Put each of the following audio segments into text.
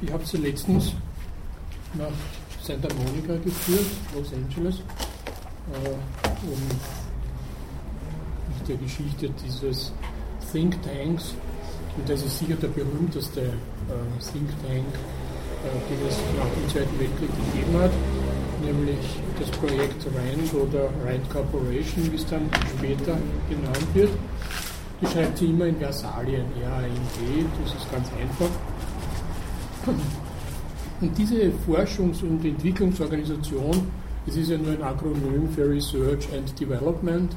ich habe sie letztens nach Santa Monica geführt, Los Angeles, äh, um mit der Geschichte dieses Think Tanks, und das ist sicher der berühmteste äh, Think Tank, äh, den es nach dem Zweiten Weltkrieg gegeben hat, nämlich das Projekt RAND oder RAND Corporation, wie es dann später genannt wird. Die schreibt sie immer in Versalien, R-A-N-D, das ist ganz einfach. Und diese Forschungs- und Entwicklungsorganisation, das ist ja nur ein Akronym für Research and Development.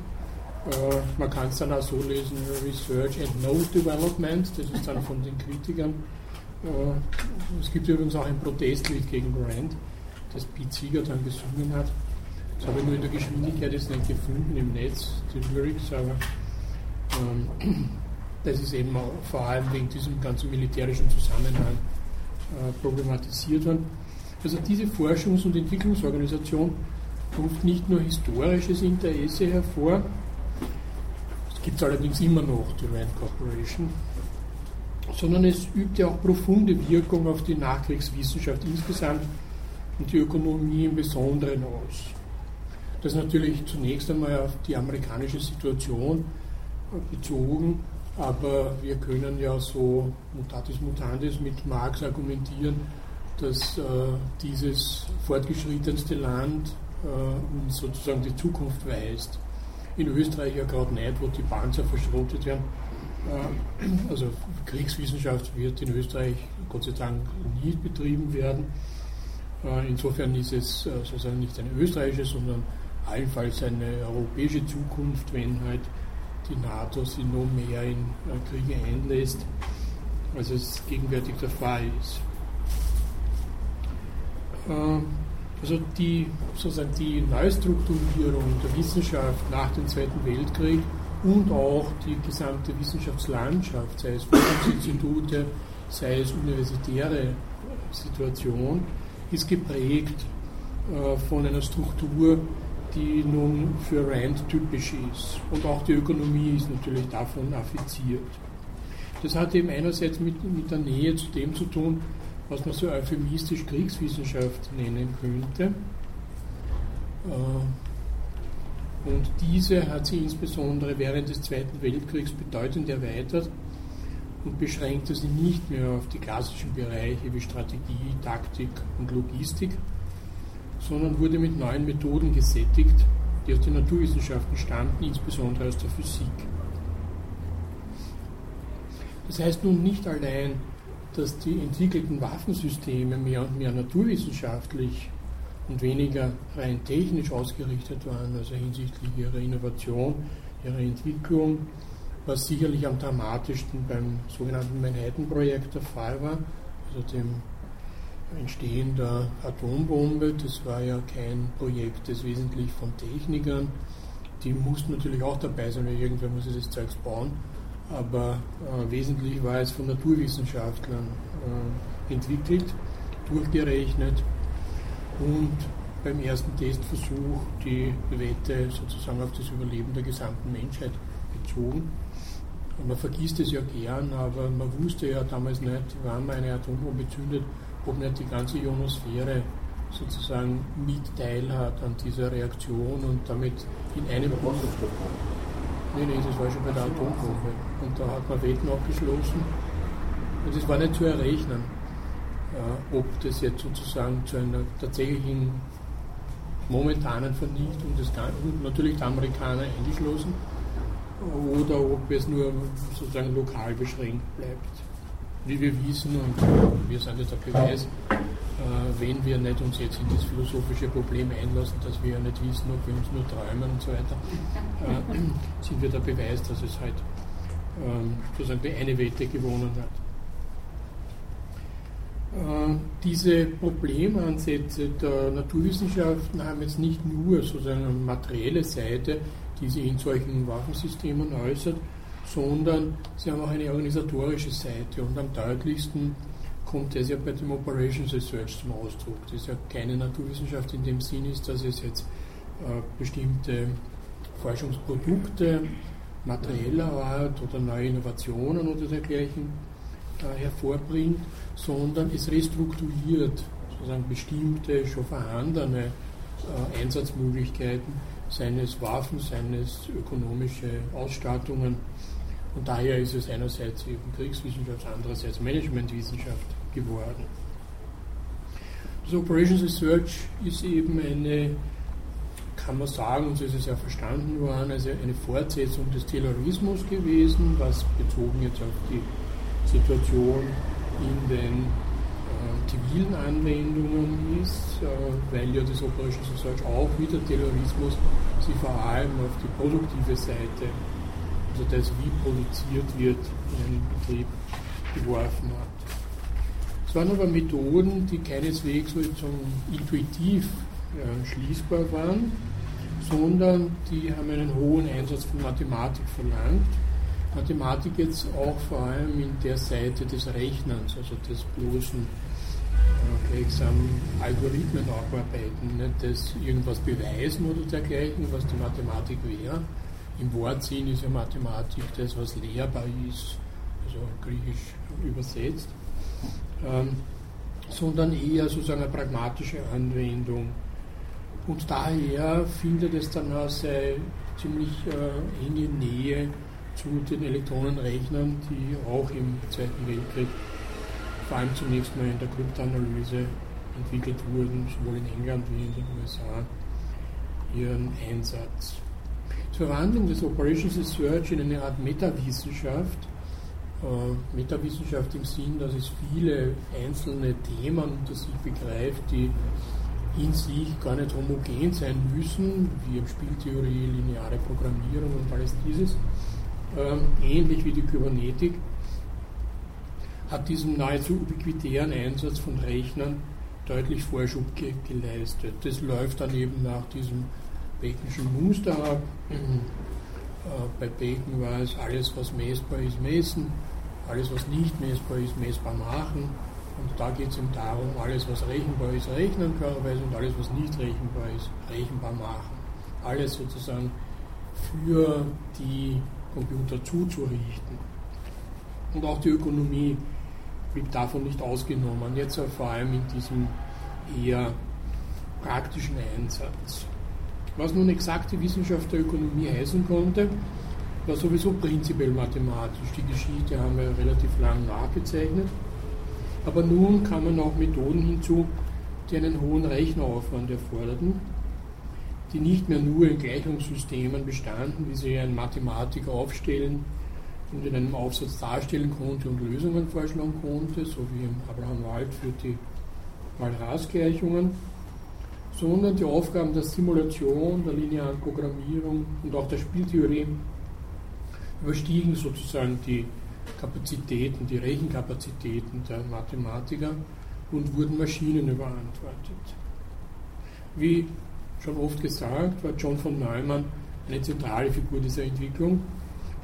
Äh, man kann es dann auch so lesen, Research and No Development, das ist dann von den Kritikern. Äh, es gibt übrigens auch ein Protestlied gegen Rand, das Pete Seeger dann gesungen hat. Das habe ich nur in der Geschwindigkeit jetzt nicht gefunden im Netz, die Lyrics, aber ähm, das ist eben vor allem wegen diesem ganzen militärischen Zusammenhang problematisiert worden. Also diese Forschungs- und Entwicklungsorganisation ruft nicht nur historisches Interesse hervor, es gibt allerdings immer noch die Rand Corporation, sondern es übt ja auch profunde Wirkung auf die Nachkriegswissenschaft insgesamt und die Ökonomie im Besonderen aus. Das natürlich zunächst einmal auf die amerikanische Situation bezogen, aber wir können ja so mutatis mutandis mit Marx argumentieren, dass äh, dieses fortgeschrittenste Land äh, uns sozusagen die Zukunft weist. In Österreich ja gerade nicht, wo die Panzer verschrotet werden. Äh, also Kriegswissenschaft wird in Österreich Gott sei Dank nie betrieben werden. Äh, insofern ist es äh, sozusagen nicht eine österreichische, sondern allenfalls eine europäische Zukunft, wenn halt die NATO sich noch mehr in Kriege einlässt, als es gegenwärtig der Fall ist. Äh, also die, sozusagen die Neustrukturierung der Wissenschaft nach dem Zweiten Weltkrieg und auch die gesamte Wissenschaftslandschaft, sei es Forschungsinstitute, sei es universitäre Situation, ist geprägt äh, von einer Struktur, die nun für Rand typisch ist. Und auch die Ökonomie ist natürlich davon affiziert. Das hat eben einerseits mit, mit der Nähe zu dem zu tun, was man so euphemistisch Kriegswissenschaft nennen könnte. Äh, und diese hat sie insbesondere während des Zweiten Weltkriegs bedeutend erweitert und beschränkte sie nicht mehr auf die klassischen Bereiche wie Strategie, Taktik und Logistik, sondern wurde mit neuen Methoden gesättigt, die aus den Naturwissenschaften stammten, insbesondere aus der Physik. Das heißt nun nicht allein, dass die entwickelten Waffensysteme mehr und mehr naturwissenschaftlich und weniger rein technisch ausgerichtet waren, also hinsichtlich ihrer Innovation, ihrer Entwicklung, was sicherlich am dramatischsten beim sogenannten Manhattan-Projekt der Fall war, also dem Entstehen der Atombombe. Das war ja kein Projekt, das wesentlich von Technikern, die mussten natürlich auch dabei sein, weil irgendwer muss dieses Zeugs bauen, aber äh, wesentlich war es von Naturwissenschaftlern äh, entwickelt, durchgerechnet und beim ersten Testversuch die Wette sozusagen auf das Überleben der gesamten Menschheit bezogen. Man vergisst es ja gern, aber man wusste ja damals nicht, wann man eine Atombombe zündet, ob nicht die ganze Ionosphäre sozusagen mit teilhat an dieser Reaktion und damit in einem Nee, nee, das war schon bei der Atombombe. Und da hat man Wetten abgeschlossen. Und es war nicht zu errechnen, äh, ob das jetzt sozusagen zu einer tatsächlichen momentanen Vernichtung des Ganzen, natürlich der Amerikaner eingeschlossen, oder ob es nur sozusagen lokal beschränkt bleibt wie wir wissen, und wir sind ja der Beweis, äh, wenn wir nicht uns jetzt in das philosophische Problem einlassen, dass wir ja nicht wissen, ob wir uns nur träumen und so weiter, äh, sind wir der Beweis, dass es halt äh, sozusagen die eine Wette gewonnen hat. Äh, diese Problemansätze der Naturwissenschaften haben jetzt nicht nur sozusagen eine materielle Seite, die sich in solchen Waffensystemen äußert, sondern sie haben auch eine organisatorische Seite und am deutlichsten kommt das ja bei dem Operations Research zum Ausdruck. Das ist ja keine Naturwissenschaft in dem Sinn ist, dass es jetzt äh, bestimmte Forschungsprodukte materieller Art oder neue Innovationen oder dergleichen äh, hervorbringt, sondern es restrukturiert sozusagen bestimmte schon vorhandene äh, Einsatzmöglichkeiten, seines Waffen, seines ökonomische Ausstattungen. Und daher ist es einerseits eben Kriegswissenschaft, andererseits Managementwissenschaft geworden. Das Operations Research ist eben eine, kann man sagen, und so ist es ja verstanden worden, also eine Fortsetzung des Taylorismus gewesen, was bezogen jetzt auf die Situation in den zivilen Anwendungen ist, äh, weil ja das Operations Research auch wie der Terrorismus sich vor allem auf die produktive Seite, also das, wie produziert wird, in einen Betrieb geworfen hat. Es waren aber Methoden, die keineswegs sozusagen intuitiv äh, schließbar waren, sondern die haben einen hohen Einsatz von Mathematik verlangt. Mathematik jetzt auch vor allem in der Seite des Rechnens, also des bloßen gleichsam Algorithmen aufarbeiten, nicht das irgendwas beweisen oder dergleichen, was die Mathematik wäre. Im Wortsinn ist ja Mathematik das, was lehrbar ist, also griechisch übersetzt, ähm, sondern eher sozusagen eine pragmatische Anwendung. Und daher findet es dann auch seine ziemlich äh, enge Nähe zu den Elektronenrechnern, die auch im Zweiten Weltkrieg vor allem zunächst mal in der Kryptoanalyse entwickelt wurden, sowohl in England wie in den USA, ihren Einsatz. Verwandlung des Operations Research in eine Art Metawissenschaft, äh, Metawissenschaft im Sinn, dass es viele einzelne Themen unter sich begreift, die in sich gar nicht homogen sein müssen, wie Spieltheorie, lineare Programmierung und alles dieses, äh, ähnlich wie die Kybernetik, hat diesem nahezu ubiquitären Einsatz von Rechnern deutlich Vorschub ge geleistet. Das läuft dann eben nach diesem Baconschen Muster ab. Äh, bei Bacon war es alles, was messbar ist, messen, alles, was nicht messbar ist, messbar machen. Und da geht es ihm darum, alles, was rechenbar ist, rechnen klarerweise und alles, was nicht rechenbar ist, rechenbar machen. Alles sozusagen für die Computer zuzurichten. Und auch die Ökonomie blieb davon nicht ausgenommen, jetzt vor allem in diesem eher praktischen Einsatz. Was nun exakte Wissenschaft der Ökonomie heißen konnte, war sowieso prinzipiell mathematisch. Die Geschichte haben wir relativ lang nachgezeichnet. Aber nun kamen auch Methoden hinzu, die einen hohen Rechneraufwand erforderten, die nicht mehr nur in Gleichungssystemen bestanden, wie sie ein Mathematiker aufstellen und in einem Aufsatz darstellen konnte und Lösungen vorschlagen konnte, so wie im Abraham Wald für die Malras-Gleichungen, sondern die Aufgaben der Simulation, der linearen Programmierung und auch der Spieltheorie überstiegen sozusagen die Kapazitäten, die Rechenkapazitäten der Mathematiker und wurden Maschinen überantwortet. Wie schon oft gesagt, war John von Neumann eine zentrale Figur dieser Entwicklung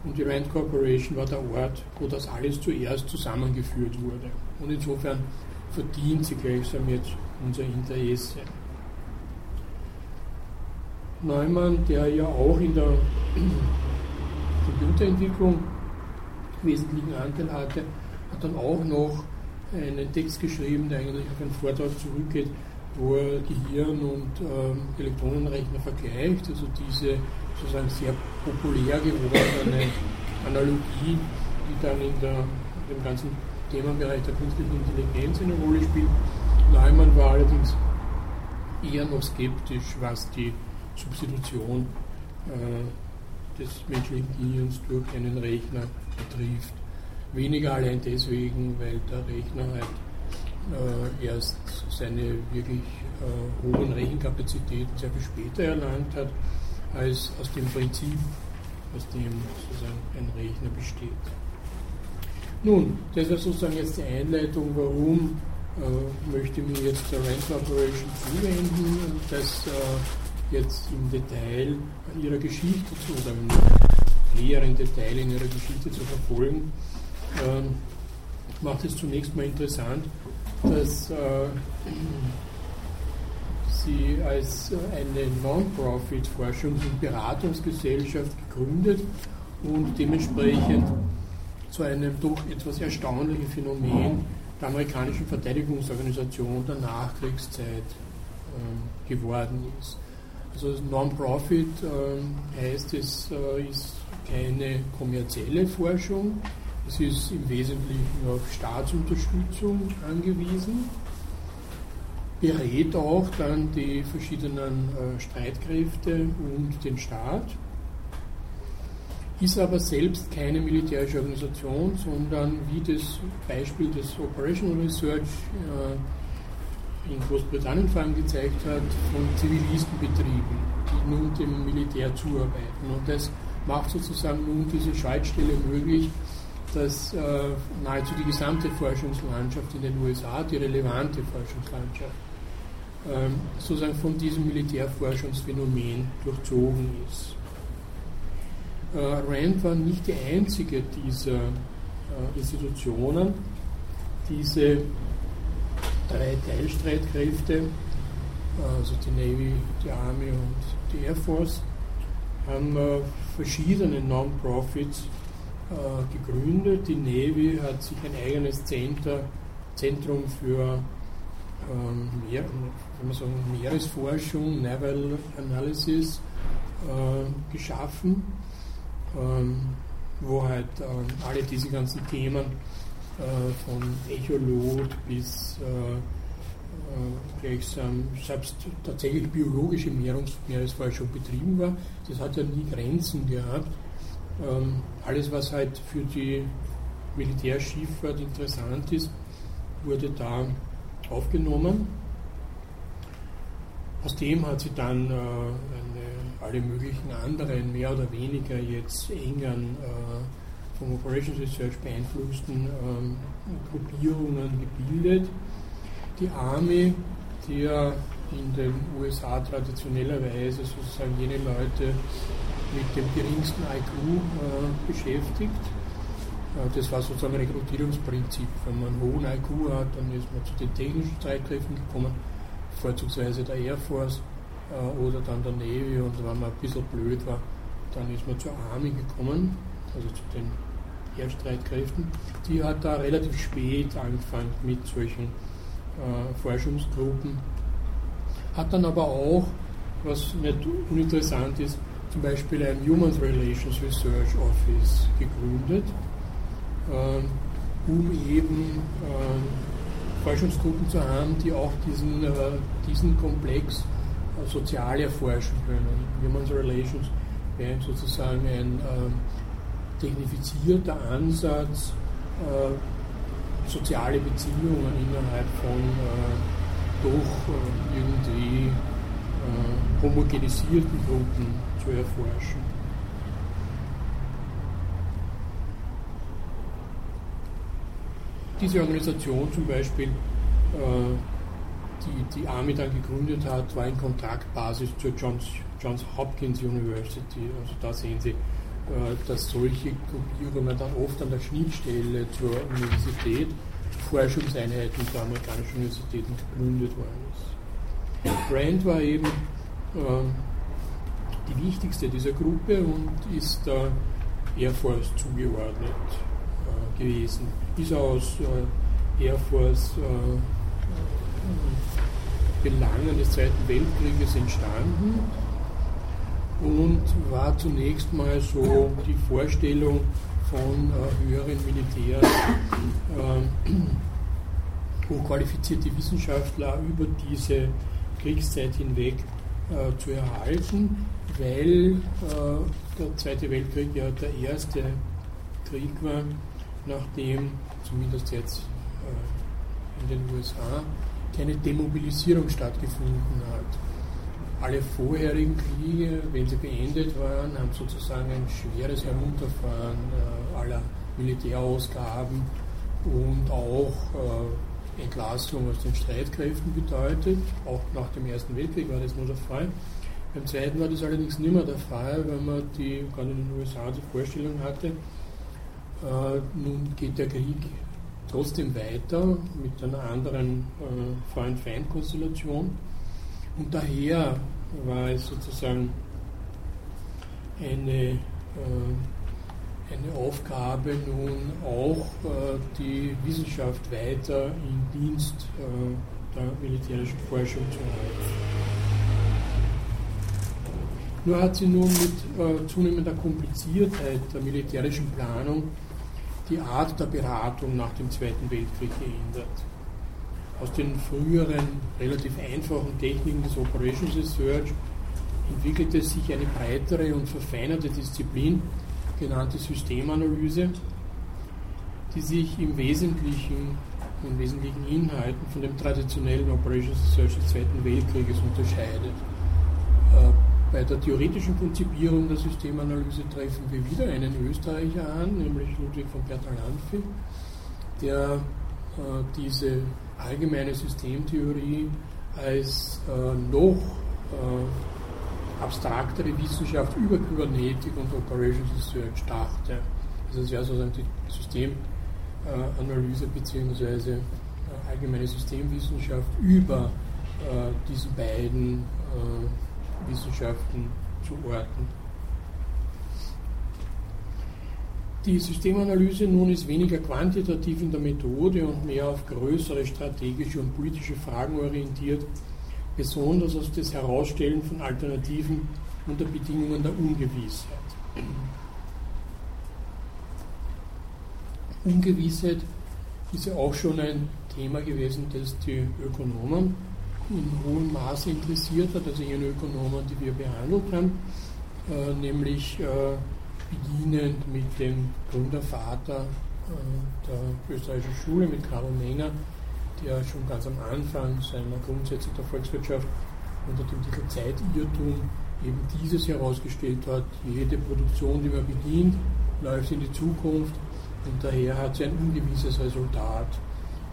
und die Rand Corporation war der Ort, wo das alles zuerst zusammengeführt wurde. Und insofern verdient sie gleichsam jetzt unser Interesse. Neumann, der ja auch in der Computerentwicklung wesentlichen Anteil hatte, hat dann auch noch einen Text geschrieben, der eigentlich auf einen Vortrag zurückgeht, wo er Gehirn und ähm, Elektronenrechner vergleicht, also diese sozusagen sehr populär gewordene Analogie, die dann in der, dem ganzen Themenbereich der künstlichen Intelligenz eine Rolle spielt. Neumann war allerdings eher noch skeptisch, was die Substitution äh, des menschlichen Gehirns durch einen Rechner betrifft. Weniger allein deswegen, weil der Rechner halt äh, erst seine wirklich äh, hohen Rechenkapazitäten sehr viel später erlangt hat, als aus dem Prinzip, aus dem sozusagen ein Rechner besteht. Nun, das ist sozusagen jetzt die Einleitung, warum äh, möchte ich mich jetzt der Rent Operation zuwenden das äh, jetzt im Detail ihrer Geschichte zu, oder im näheren Detail in ihrer Geschichte zu verfolgen. Ähm, macht es zunächst mal interessant, dass äh, sie als eine Non-Profit-Forschungs- und Beratungsgesellschaft gegründet und dementsprechend zu einem doch etwas erstaunlichen Phänomen der amerikanischen Verteidigungsorganisation der Nachkriegszeit äh, geworden ist. Also Non-Profit äh, heißt, es äh, ist keine kommerzielle Forschung, es ist im Wesentlichen auf Staatsunterstützung angewiesen, berät auch dann die verschiedenen äh, Streitkräfte und den Staat. Ist aber selbst keine militärische Organisation, sondern wie das Beispiel des Operational Research äh, in Großbritannien vor allem gezeigt hat, von Zivilisten betrieben, die nun dem Militär zuarbeiten. Und das macht sozusagen nun diese Schaltstelle möglich, dass äh, nahezu die gesamte Forschungslandschaft in den USA, die relevante Forschungslandschaft, äh, sozusagen von diesem Militärforschungsphänomen durchzogen ist. Äh, Rand war nicht die einzige dieser äh, Institutionen. Diese drei Teilstreitkräfte, also die Navy, die Army und die Air Force, haben äh, verschiedene Non-Profits gegründet. Die Navy hat sich ein eigenes Center, Zentrum für ähm, Meer, sagen, Meeresforschung, Naval Analysis, geschaffen ähm, wo halt ähm, alle diese ganzen Themen äh, von Echolot bis äh, äh, gleichsam selbst tatsächlich biologische Meerungs Meeresforschung betrieben war. Das hat ja nie Grenzen gehabt. Ähm, alles, was halt für die Militärschifffahrt interessant ist, wurde da aufgenommen. Aus dem hat sie dann äh, eine alle möglichen anderen, mehr oder weniger jetzt engen äh, vom Operations Research beeinflussten ähm, Gruppierungen gebildet. Die Army, die ja in den USA traditionellerweise sozusagen jene Leute mit dem geringsten IQ äh, beschäftigt. Äh, das war sozusagen ein Rekrutierungsprinzip. Wenn man einen hohen IQ hat, dann ist man zu den technischen Streitkräften gekommen, vorzugsweise der Air Force äh, oder dann der Navy und wenn man ein bisschen blöd war, dann ist man zur Army gekommen, also zu den Erdstreitkräften. Die hat da relativ spät angefangen mit solchen äh, Forschungsgruppen, hat dann aber auch, was nicht uninteressant ist, zum Beispiel ein Human Relations Research Office gegründet, äh, um eben äh, Forschungsgruppen zu haben, die auch diesen, äh, diesen Komplex sozial erforschen können. Human Relations wäre sozusagen ein äh, technifizierter Ansatz, äh, soziale Beziehungen innerhalb von äh, doch äh, irgendwie äh, homogenisierten Gruppen zu erforschen. Diese Organisation zum Beispiel äh, die die Army dann gegründet hat, war in Kontaktbasis zur Johns, Hopkins University. Also da sehen Sie, dass solche Gruppierungen dann oft an der Schnittstelle zur Universität, Forschungseinheiten der amerikanischen Universitäten gegründet worden ist. Brand war eben äh, die wichtigste dieser Gruppe und ist der Air Force zugeordnet äh, gewesen. Ist aus Air Force Belangen des Zweiten Weltkrieges entstanden und war zunächst mal so die Vorstellung von äh, höheren Militärs, äh, hochqualifizierte Wissenschaftler über diese Kriegszeit hinweg äh, zu erhalten, weil äh, der Zweite Weltkrieg ja der erste Krieg war, nachdem zumindest jetzt äh, in den USA keine Demobilisierung stattgefunden hat. Alle vorherigen Kriege, wenn sie beendet waren, haben sozusagen ein schweres Herunterfahren äh, aller Militärausgaben und auch äh, Entlassung aus den Streitkräften bedeutet. Auch nach dem Ersten Weltkrieg war das nur der Fall. Beim Zweiten war das allerdings nicht mehr der Fall, weil man die, gerade in den USA die Vorstellung hatte, äh, nun geht der Krieg trotzdem weiter mit einer anderen äh, Freund-Feind-Konstellation. Und daher war es sozusagen eine, äh, eine Aufgabe, nun auch äh, die Wissenschaft weiter im Dienst äh, der militärischen Forschung zu halten. Nur hat sie nun mit äh, zunehmender Kompliziertheit der militärischen Planung die Art der Beratung nach dem Zweiten Weltkrieg geändert. Aus den früheren relativ einfachen Techniken des Operations Research entwickelte sich eine breitere und verfeinerte Disziplin, genannte Systemanalyse, die sich im Wesentlichen, in wesentlichen Inhalten von dem traditionellen Operations Research des Zweiten Weltkrieges unterscheidet. Äh, bei der theoretischen Konzipierung der Systemanalyse treffen wir wieder einen Österreicher an, nämlich Ludwig von Bertalanffy, der äh, diese allgemeine Systemtheorie als äh, noch äh, abstraktere Wissenschaft über Kybernetik und Operations Research dachte. Also es wäre sozusagen die Systemanalyse bzw. Äh, allgemeine Systemwissenschaft über äh, diesen beiden äh, Wissenschaften zu orten. Die Systemanalyse nun ist weniger quantitativ in der Methode und mehr auf größere strategische und politische Fragen orientiert, besonders auf das Herausstellen von Alternativen unter Bedingungen der Ungewissheit. Ungewissheit ist ja auch schon ein Thema gewesen, das die Ökonomen in hohem Maße interessiert hat, also jene Ökonomen, die wir behandelt haben, äh, nämlich äh, beginnend mit dem Gründervater äh, der österreichischen Schule, mit Karl Menger, der schon ganz am Anfang seiner Grundsätze der Volkswirtschaft unter dem Titel Zeitirrtum eben dieses herausgestellt hat, jede Produktion, die man bedient, läuft in die Zukunft und daher hat sie ein ungewisses Resultat.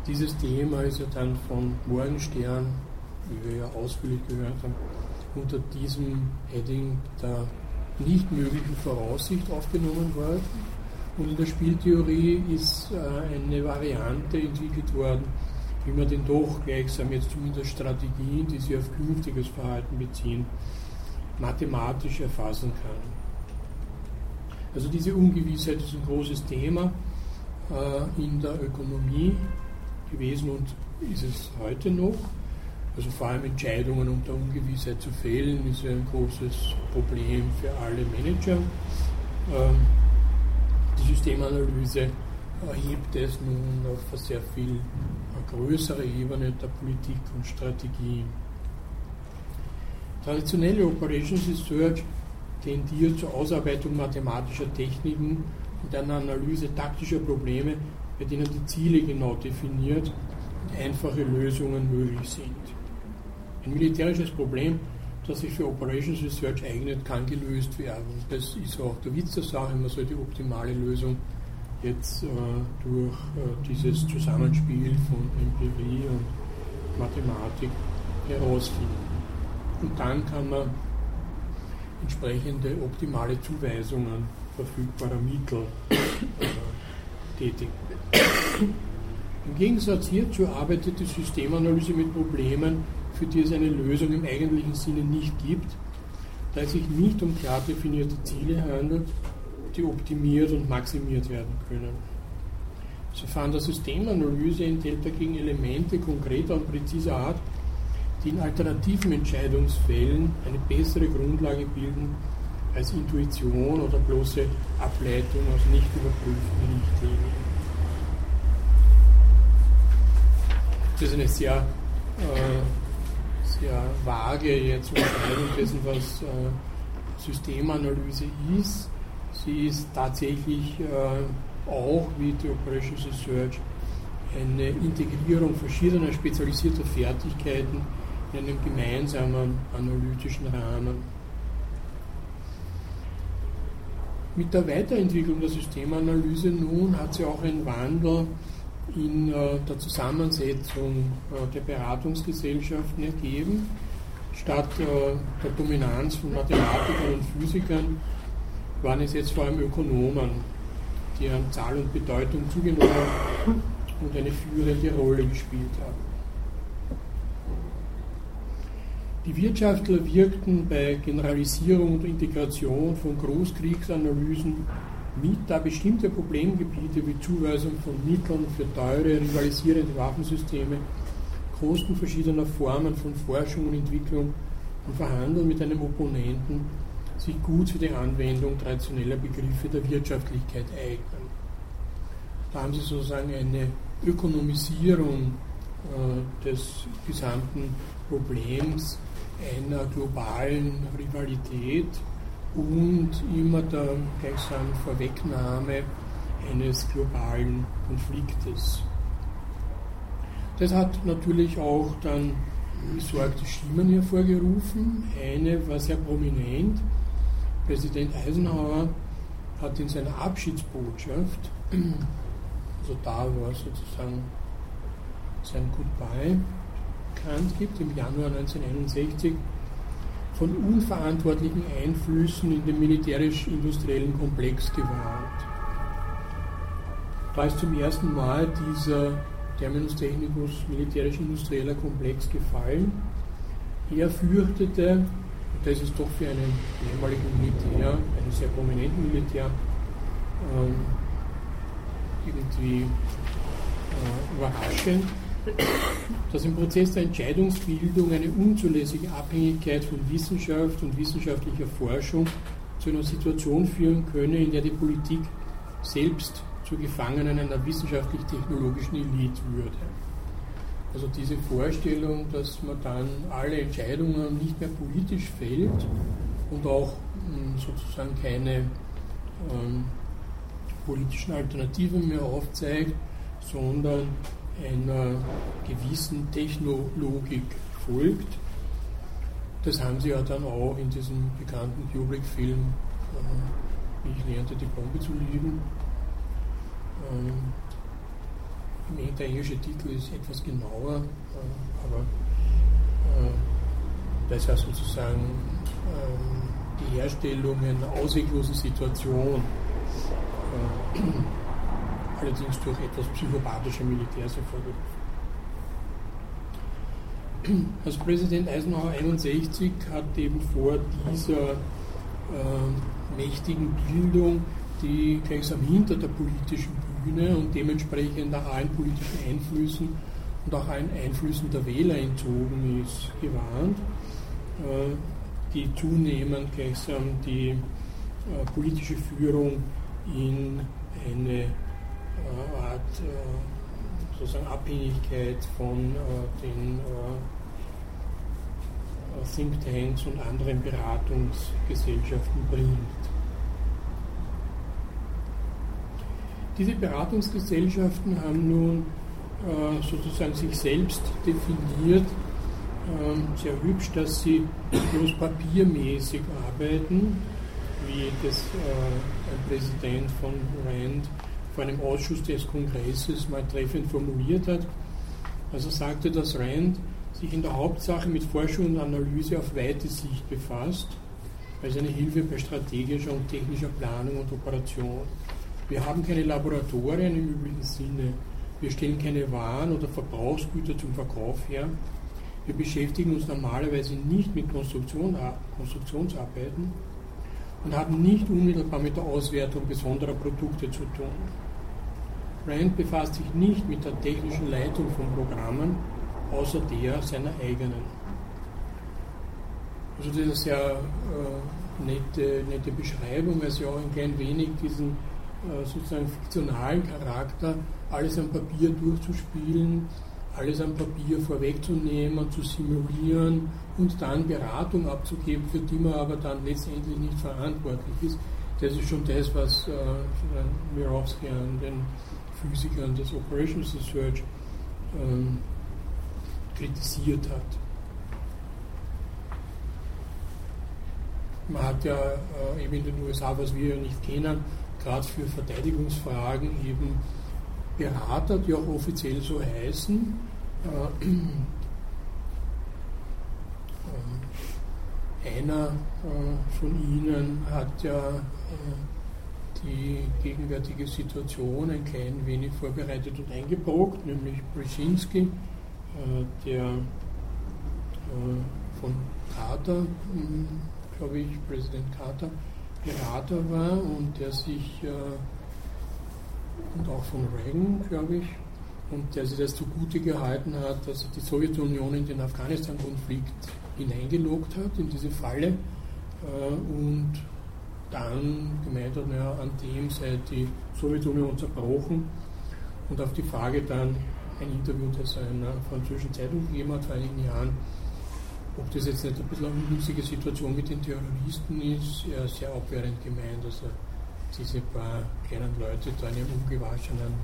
Dieses Thema ist ja dann von Morgenstern, wie wir ja ausführlich gehört haben, unter diesem Heading der nicht möglichen Voraussicht aufgenommen worden. Und in der Spieltheorie ist äh, eine Variante entwickelt worden, wie man denn doch gleichsam jetzt zumindest Strategien, die sich auf künftiges Verhalten beziehen, mathematisch erfassen kann. Also diese Ungewissheit ist ein großes Thema äh, in der Ökonomie gewesen und ist es heute noch. Also vor allem Entscheidungen unter Ungewissheit zu fällen, ist ja ein großes Problem für alle Manager. Ähm, die Systemanalyse erhebt es nun auf eine sehr viel größere Ebene der Politik und Strategie. Traditionelle Operations Research tendiert zur Ausarbeitung mathematischer Techniken und einer Analyse taktischer Probleme, bei denen die Ziele genau definiert und einfache Lösungen möglich sind. Ein militärisches Problem, das sich für Operations Research eignet, kann gelöst werden. Das ist auch der Witz der Sache, man soll die optimale Lösung jetzt äh, durch äh, dieses Zusammenspiel von Empirie und Mathematik herausfinden. Und dann kann man entsprechende optimale Zuweisungen verfügbarer Mittel äh, tätigen. Im Gegensatz hierzu arbeitet die Systemanalyse mit Problemen, für die es eine Lösung im eigentlichen Sinne nicht gibt, da es sich nicht um klar definierte Ziele handelt, die optimiert und maximiert werden können. Das Verfahren der Systemanalyse enthält dagegen Elemente konkreter und präziser Art, die in alternativen Entscheidungsfällen eine bessere Grundlage bilden als Intuition oder bloße Ableitung aus nicht überprüften Richtlinien. Das ist eine sehr äh, sehr vage jetzt Unterscheidung dessen, was äh, Systemanalyse ist. Sie ist tatsächlich äh, auch wie die Operations Research eine Integrierung verschiedener spezialisierter Fertigkeiten in einem gemeinsamen analytischen Rahmen. Mit der Weiterentwicklung der Systemanalyse nun hat sie auch einen Wandel in äh, der Zusammensetzung äh, der Beratungsgesellschaften ergeben. Statt äh, der Dominanz von Mathematikern und Physikern waren es jetzt vor allem Ökonomen, die an Zahl und Bedeutung zugenommen und eine führende Rolle gespielt haben. Die Wirtschaftler wirkten bei Generalisierung und Integration von Großkriegsanalysen da bestimmte Problemgebiete wie Zuweisung von Mitteln für teure, rivalisierende Waffensysteme, Kosten verschiedener Formen von Forschung und Entwicklung und Verhandeln mit einem Opponenten sich gut für die Anwendung traditioneller Begriffe der Wirtschaftlichkeit eignen. Da haben Sie sozusagen eine Ökonomisierung äh, des gesamten Problems einer globalen Rivalität und immer der gleichsam Vorwegnahme eines globalen Konfliktes. Das hat natürlich auch dann besorgte Stimmen hervorgerufen. Eine war sehr prominent. Präsident Eisenhower hat in seiner Abschiedsbotschaft, also da war sozusagen sein Goodbye bekannt gibt, im Januar 1961, von unverantwortlichen Einflüssen in den militärisch-industriellen Komplex gewarnt. Da ist zum ersten Mal dieser Terminus technicus militärisch-industrieller Komplex gefallen. Er fürchtete, und das ist doch für einen ehemaligen Militär, einen sehr prominenten Militär, ähm, irgendwie äh, überraschend, dass im Prozess der Entscheidungsbildung eine unzulässige Abhängigkeit von Wissenschaft und wissenschaftlicher Forschung zu einer Situation führen könne, in der die Politik selbst zu Gefangenen einer wissenschaftlich-technologischen Elite würde. Also diese Vorstellung, dass man dann alle Entscheidungen nicht mehr politisch fällt und auch hm, sozusagen keine ähm, politischen Alternativen mehr aufzeigt, sondern einer gewissen Technologik folgt. Das haben sie ja dann auch in diesem bekannten Kubrick-Film, äh, Ich lernte die Bombe zu lieben, ähm, der englische Titel ist etwas genauer, äh, aber äh, das war sozusagen ähm, die Herstellung einer ausweglosen Situation, äh, allerdings durch etwas psychopathische Militärs hervorgerufen. Also Präsident Eisenhower 61 hat eben vor dieser äh, mächtigen Bildung, die gleichsam hinter der politischen Bühne und dementsprechend auch allen politischen Einflüssen und auch allen Einflüssen der Wähler entzogen ist, gewarnt, äh, die zunehmend gleichsam die äh, politische Führung in eine Art sozusagen Abhängigkeit von den Thinktanks und anderen Beratungsgesellschaften bringt. Diese Beratungsgesellschaften haben nun äh, sozusagen sich selbst definiert, äh, sehr hübsch, dass sie bloß papiermäßig arbeiten, wie das äh, ein Präsident von Rand vor einem Ausschuss des Kongresses mal treffend formuliert hat. Also sagte, dass Rand sich in der Hauptsache mit Forschung und Analyse auf weite Sicht befasst, als eine Hilfe bei strategischer und technischer Planung und Operation. Wir haben keine Laboratorien im üblichen Sinne. Wir stellen keine Waren oder Verbrauchsgüter zum Verkauf her. Wir beschäftigen uns normalerweise nicht mit Konstruktion, Konstruktionsarbeiten und haben nicht unmittelbar mit der Auswertung besonderer Produkte zu tun. Rand befasst sich nicht mit der technischen Leitung von Programmen, außer der seiner eigenen. Also das ist sehr äh, nette, nette Beschreibung, weil sie auch ein klein wenig diesen äh, sozusagen fiktionalen Charakter, alles am Papier durchzuspielen, alles am Papier vorwegzunehmen, zu simulieren und dann Beratung abzugeben, für die man aber dann letztendlich nicht verantwortlich ist. Das ist schon das, was äh, Mirowski an den Physikern des Operations Research ähm, kritisiert hat. Man hat ja äh, eben in den USA, was wir ja nicht kennen, gerade für Verteidigungsfragen eben Berater, die auch offiziell so heißen. Äh, äh, einer äh, von ihnen hat ja die gegenwärtige Situation ein klein wenig vorbereitet und eingebrockt, nämlich Brzezinski, der von Carter, hm, glaube ich, Präsident Carter, Berater war und der sich, äh, und auch von Reagan, glaube ich, und der sich das zugute gehalten hat, dass die Sowjetunion in den Afghanistan-Konflikt hineingeloggt hat, in diese Falle, äh, und dann gemeint hat, naja, an dem sei die Sowjetunion zerbrochen und auf die Frage dann ein Interview, das er in einer französischen Zeitung gegeben hat vor einigen Jahren, ob das jetzt nicht ein bisschen eine ungünstige Situation mit den Terroristen ist, er ist sehr abwehrend gemeint, also diese paar kleinen Leute da in ihrem ungewaschenen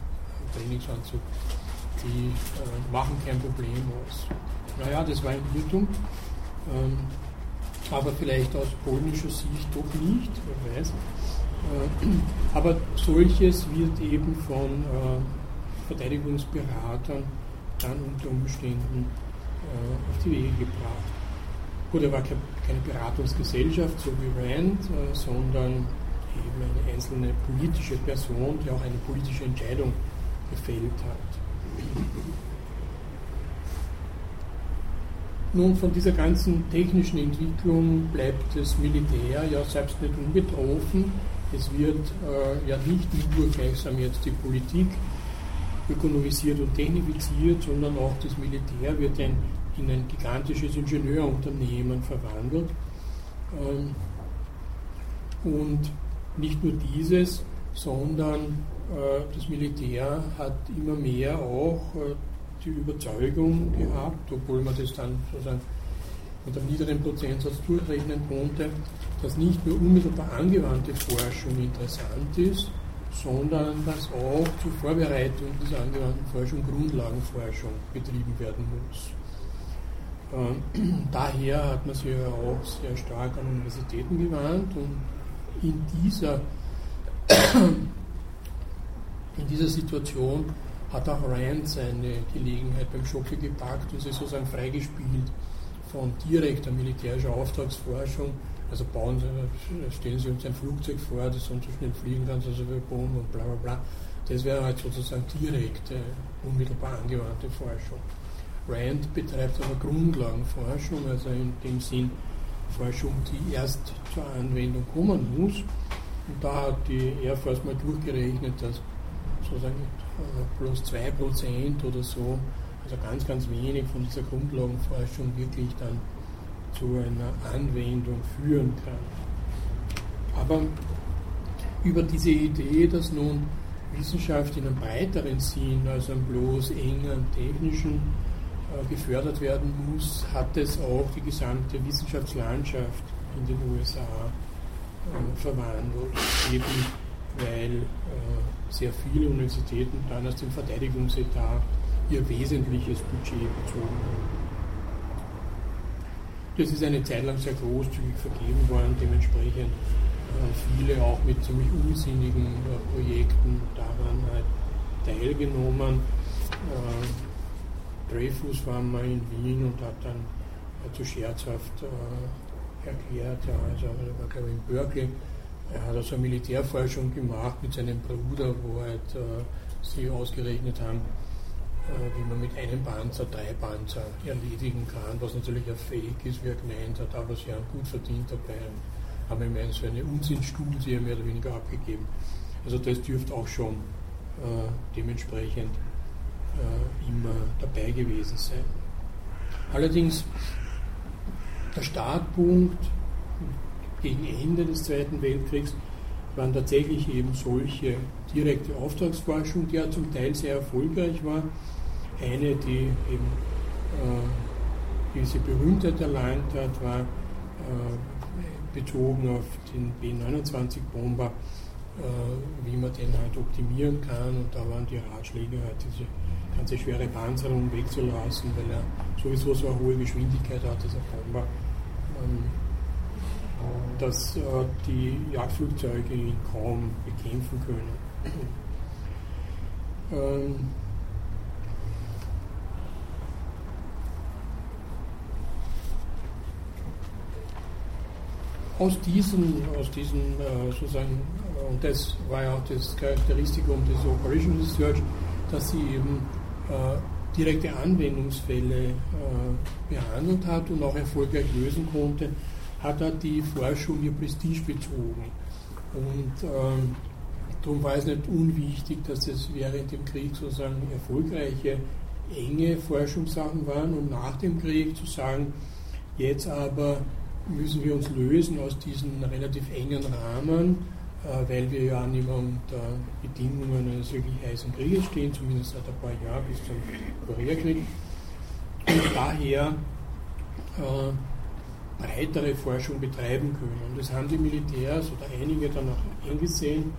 Trainingsanzug, die äh, machen kein Problem aus. Naja, das war ein Irrtum, ähm, aber vielleicht aus polnischer Sicht doch nicht, wer weiß. Äh, aber solches wird eben von äh, Verteidigungsberatern dann unter Umständen äh, auf die Wege gebracht. Gut, er war keine Beratungsgesellschaft, so wie Rand, sondern eben eine einzelne politische Person, die auch eine politische Entscheidung gefällt hat. Nun, von dieser ganzen technischen Entwicklung bleibt das Militär ja selbst nicht unbetroffen. Es wird äh, ja nicht nur gleichsam jetzt die Politik ökonomisiert und technifiziert, sondern auch das Militär wird ein in ein gigantisches Ingenieurunternehmen verwandelt. Ähm, und nicht nur dieses, sondern äh, das Militär hat immer mehr auch äh, die Überzeugung gehabt, obwohl man das dann sozusagen mit einem niederen Prozentsatz durchrechnen konnte, dass nicht nur unmittelbar angewandte Forschung interessant ist, sondern dass auch zur Vorbereitung dieser angewandten Forschung Grundlagenforschung betrieben werden muss. Ähm, daher hat man sich ja auch sehr stark an Universitäten gewandt und in dieser, in dieser Situation hat auch Rand seine Gelegenheit beim Schocke gepackt und sie sozusagen freigespielt von direkter militärischer Auftragsforschung. Also bauen stellen Sie uns ein Flugzeug vor, das so schnell fliegen kann, also wir Boom und bla bla bla. Das wäre halt sozusagen direkte, unmittelbar angewandte Forschung. Rand betreibt aber Grundlagenforschung, also in dem Sinn Forschung, die erst zur Anwendung kommen muss. Und da hat die Air Force mal durchgerechnet, dass sozusagen bloß 2% oder so, also ganz, ganz wenig von dieser Grundlagenforschung wirklich dann zu einer Anwendung führen kann. Aber über diese Idee, dass nun Wissenschaft in einem breiteren Sinn, also einem bloß engen technischen äh, gefördert werden muss, hat es auch die gesamte Wissenschaftslandschaft in den USA äh, verwandelt, eben weil äh, sehr viele Universitäten dann aus dem Verteidigungsetat ihr wesentliches Budget bezogen haben. Das ist eine Zeit lang sehr großzügig vergeben worden, dementsprechend viele auch mit ziemlich unsinnigen Projekten daran halt teilgenommen. Dreyfus war mal in Wien und hat dann zu scherzhaft äh, erklärt, ja, also er war glaube ich in Berkeley, er hat also Militärforschung gemacht mit seinem Bruder, wo halt äh, sie ausgerechnet haben, äh, wie man mit einem Panzer drei Panzer erledigen kann, was natürlich ein Fake ist, wie er gemeint hat, aber sie haben gut verdient dabei und haben ihm so eine Unsinnstudie mehr oder weniger abgegeben. Also das dürfte auch schon äh, dementsprechend äh, immer dabei gewesen sein. Allerdings der Startpunkt gegen Ende des Zweiten Weltkriegs waren tatsächlich eben solche direkte Auftragsforschung, die ja zum Teil sehr erfolgreich war. Eine, die eben äh, diese Berühmtheit erlangt hat, war äh, bezogen auf den B-29-Bomber, äh, wie man den halt optimieren kann. Und da waren die Ratschläge halt diese ganze schwere Panzerung wegzulassen, weil er sowieso so eine hohe Geschwindigkeit hat, dieser Bomber, ähm, dass äh, die Jagdflugzeuge ihn kaum bekämpfen können. Ähm, aus diesen, aus diesen äh, sozusagen, und das war ja auch das Charakteristikum des Operation Research, dass sie eben äh, direkte Anwendungsfälle äh, behandelt hat und auch erfolgreich lösen konnte, hat er die Forschung ihr Prestige bezogen. Und ähm, darum war es nicht unwichtig, dass es während dem Krieg sozusagen erfolgreiche, enge Forschungssachen waren und nach dem Krieg zu sagen, jetzt aber müssen wir uns lösen aus diesen relativ engen Rahmen, äh, weil wir ja nicht mehr unter Bedingungen eines wirklich heißen Krieges stehen, zumindest seit ein paar Jahren bis zum Koreakrieg. Und daher äh, breitere Forschung betreiben können. Und das haben die Militärs oder einige dann auch eingesehen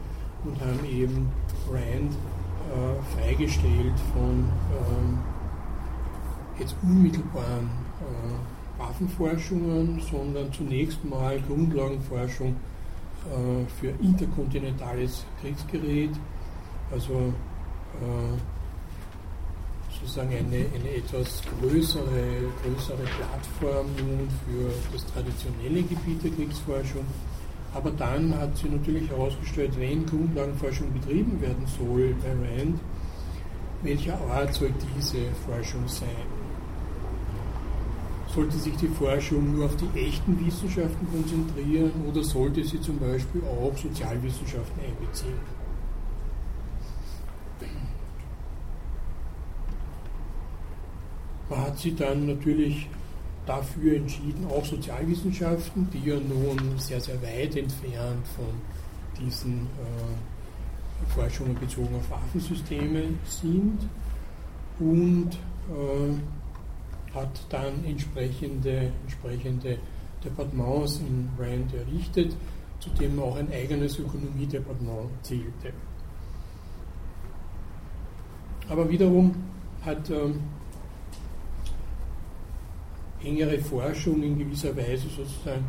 und haben eben Rand äh, freigestellt von ähm, jetzt unmittelbaren äh, Waffenforschungen, sondern zunächst mal Grundlagenforschung äh, für interkontinentales Kriegsgerät, also äh, sozusagen eine, eine etwas größere, größere Plattform nun für das traditionelle Gebiet der Kriegsforschung. Aber dann hat sie natürlich herausgestellt, wenn Grundlagenforschung betrieben werden soll bei RAND, welcher Art soll diese Forschung sein? Sollte sich die Forschung nur auf die echten Wissenschaften konzentrieren oder sollte sie zum Beispiel auch Sozialwissenschaften einbeziehen? Hat sich dann natürlich dafür entschieden, auch Sozialwissenschaften, die ja nun sehr, sehr weit entfernt von diesen äh, Forschungen bezogen auf Waffensysteme sind und äh, hat dann entsprechende, entsprechende Departements in Rand errichtet, zu dem auch ein eigenes Ökonomiedepartement zählte. Aber wiederum hat äh, engere Forschung in gewisser Weise sozusagen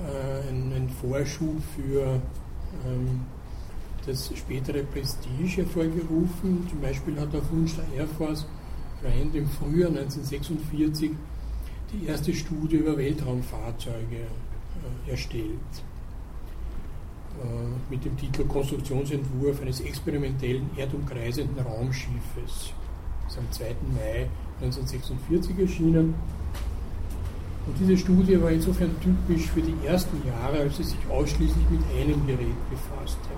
äh, ein, ein, Vorschub für ähm, das spätere Prestige hervorgerufen. Zum Beispiel hat auf Wunsch der Air Force Rand im Frühjahr 1946 die erste Studie über Weltraumfahrzeuge äh, erstellt. Äh, mit dem Titel Konstruktionsentwurf eines experimentellen erdumkreisenden Raumschiffes. Das ist am 2. Mai 1946 erschienen und diese Studie war insofern typisch für die ersten Jahre, als sie sich ausschließlich mit einem Gerät befasste.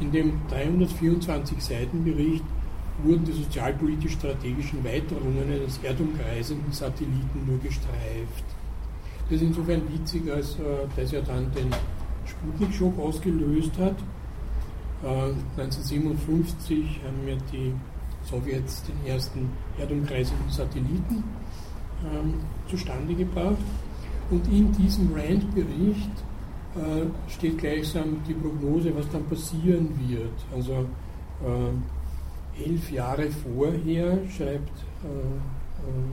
In dem 324 Seiten Bericht wurden die sozialpolitisch-strategischen Weiterungen eines erdumkreisenden Satelliten nur gestreift. Das ist insofern witzig, als äh, das ja dann den Sputnik-Schock ausgelöst hat. Äh, 1957 haben ja die Sowjets den ersten erdumkreisenden Satelliten ähm, zustande gebracht. Und in diesem Rand-Bericht äh, steht gleichsam die Prognose, was dann passieren wird. Also äh, elf Jahre vorher schreibt äh, äh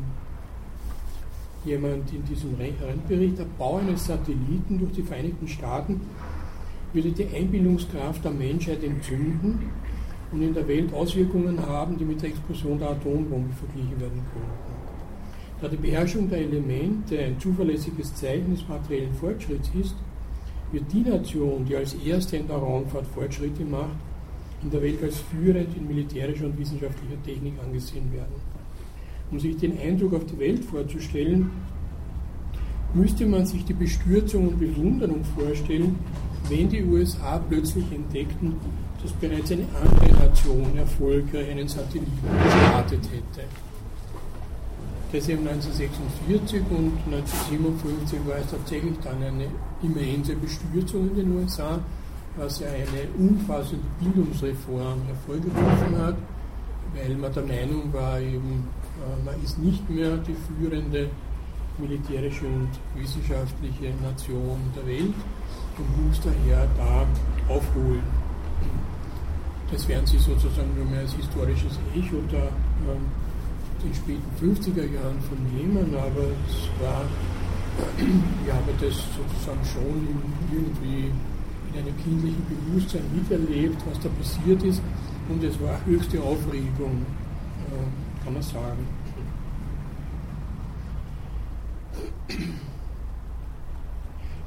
jemand in diesem Rand-Bericht, der Bau eines Satelliten durch die Vereinigten Staaten würde die Einbildungskraft der Menschheit entzünden und in der Welt Auswirkungen haben, die mit der Explosion der Atombombe verglichen werden könnten. Da die Beherrschung der Elemente ein zuverlässiges Zeichen des materiellen Fortschritts ist, wird die Nation, die als erste in der Raumfahrt Fortschritte macht, in der Welt als führend in militärischer und wissenschaftlicher Technik angesehen werden. Um sich den Eindruck auf die Welt vorzustellen, müsste man sich die Bestürzung und Bewunderung vorstellen, wenn die USA plötzlich entdeckten, dass bereits eine andere Nation erfolgreich einen Satelliten gestartet hätte das eben 1946 und 1957 war es tatsächlich dann eine immense Bestürzung in den USA, was ja eine umfassende Bildungsreform hervorgerufen hat, weil man der Meinung war, eben, äh, man ist nicht mehr die führende militärische und wissenschaftliche Nation der Welt und muss daher da aufholen. Das werden Sie sozusagen nur mehr als historisches Echo der den späten 50er Jahren vernehmen, aber es war, ich habe das sozusagen schon irgendwie in einem kindlichen Bewusstsein miterlebt, was da passiert ist und es war höchste Aufregung, äh, kann man sagen.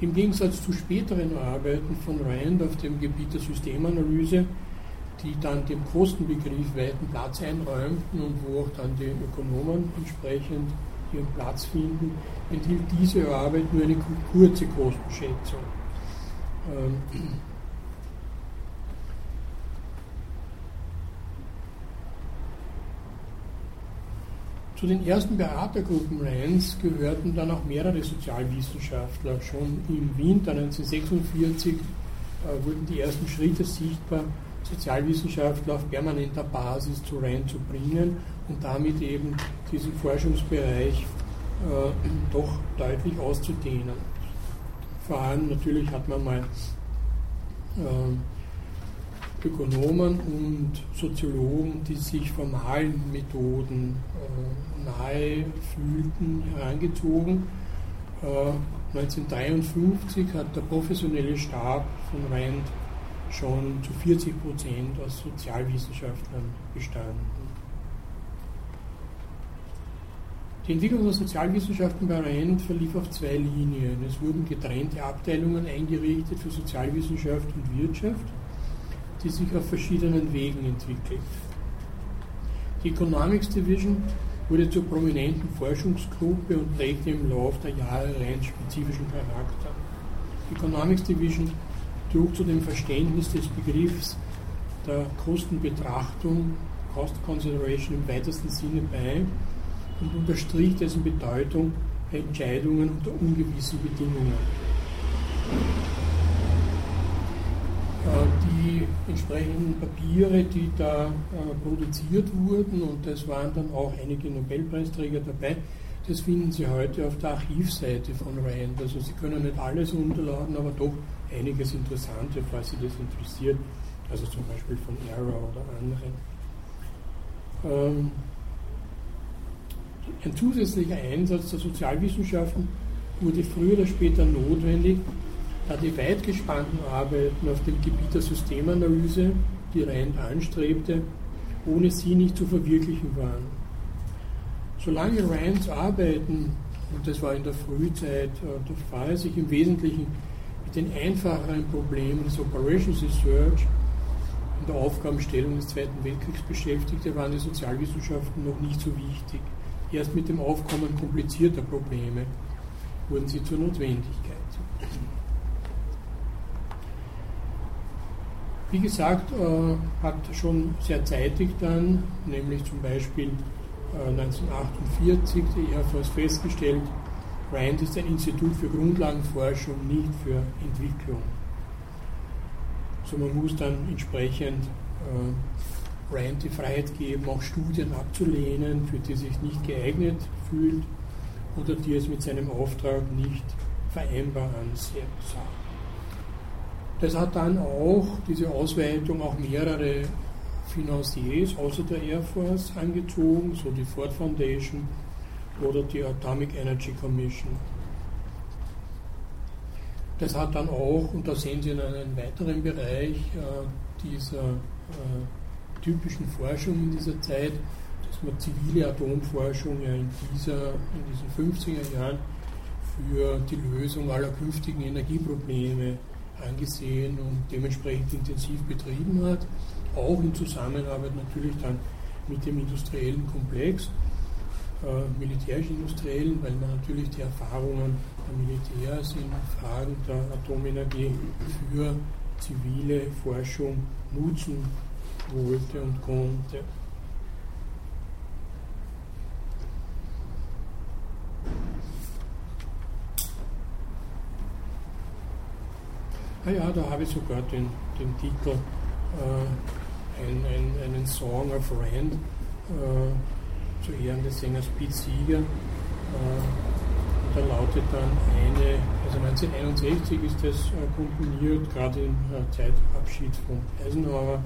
Im Gegensatz zu späteren Arbeiten von Rand auf dem Gebiet der Systemanalyse die dann dem Kostenbegriff weiten Platz einräumten und wo auch dann die Ökonomen entsprechend ihren Platz finden, enthielt diese Arbeit nur eine kurze Kostenschätzung. Ähm, zu den ersten Beratergruppen Rheins gehörten dann auch mehrere Sozialwissenschaftler. Schon im Winter 1946 äh, wurden die ersten Schritte sichtbar Sozialwissenschaftler auf permanenter Basis zu Rand zu bringen und damit eben diesen Forschungsbereich äh, doch deutlich auszudehnen. Vor allem natürlich hat man mal äh, Ökonomen und Soziologen, die sich formalen Methoden äh, nahe fühlten, herangezogen. Äh, 1953 hat der professionelle Stab von Rand schon zu 40 Prozent aus Sozialwissenschaftlern bestanden. Die Entwicklung der Sozialwissenschaften bei Rand verlief auf zwei Linien. Es wurden getrennte Abteilungen eingerichtet für Sozialwissenschaft und Wirtschaft, die sich auf verschiedenen Wegen entwickelt. Die Economics Division wurde zur prominenten Forschungsgruppe und prägte im Laufe der Jahre rein spezifischen Charakter. Die Economics Division trug zu dem Verständnis des Begriffs der Kostenbetrachtung, Cost Consideration im weitesten Sinne bei und unterstrich dessen Bedeutung bei Entscheidungen unter ungewissen Bedingungen. Äh, die entsprechenden Papiere, die da äh, produziert wurden, und es waren dann auch einige Nobelpreisträger dabei, das finden Sie heute auf der Archivseite von Rand. Also Sie können nicht alles runterladen, aber doch einiges Interessante, falls Sie das interessiert. Also zum Beispiel von Arrow oder anderen. Ähm, ein zusätzlicher Einsatz der Sozialwissenschaften wurde früher oder später notwendig, da die weit gespannten Arbeiten auf dem Gebiet der Systemanalyse, die Rand anstrebte, ohne sie nicht zu verwirklichen waren. Solange Rands Arbeiten, und das war in der Frühzeit äh, der Fall, sich im Wesentlichen mit den einfacheren Problemen des Operations Research und der Aufgabenstellung des Zweiten Weltkriegs beschäftigte, waren die Sozialwissenschaften noch nicht so wichtig. Erst mit dem Aufkommen komplizierter Probleme wurden sie zur Notwendigkeit. Wie gesagt, äh, hat schon sehr zeitig dann, nämlich zum Beispiel 1948 äh, die Force festgestellt, RAND ist ein Institut für Grundlagenforschung, nicht für Entwicklung. So man muss dann entsprechend äh, RAND die Freiheit geben, auch Studien abzulehnen, für die sich nicht geeignet fühlt oder die es mit seinem Auftrag nicht vereinbar ansah. Das hat dann auch, diese Ausweitung, auch mehrere Financiers außer der Air Force angezogen, so die Ford Foundation oder die Atomic Energy Commission. Das hat dann auch, und da sehen Sie in einem weiteren Bereich äh, dieser äh, typischen Forschung in dieser Zeit, dass man zivile Atomforschung ja in, dieser, in diesen 50er Jahren für die Lösung aller künftigen Energieprobleme angesehen und dementsprechend intensiv betrieben hat, auch in Zusammenarbeit natürlich dann mit dem industriellen Komplex, äh, militärisch-industriellen, weil man natürlich die Erfahrungen der Militärs in Fragen der Atomenergie für zivile Forschung nutzen wollte und konnte. Ah ja, da habe ich sogar den, den Titel äh, ein, ein, einen Song of Rand äh, zu Ehren des Sängers Pete Seeger. Äh, da lautet dann eine, also 1961 ist das äh, komponiert, gerade im äh, Zeitabschied von Eisenhower.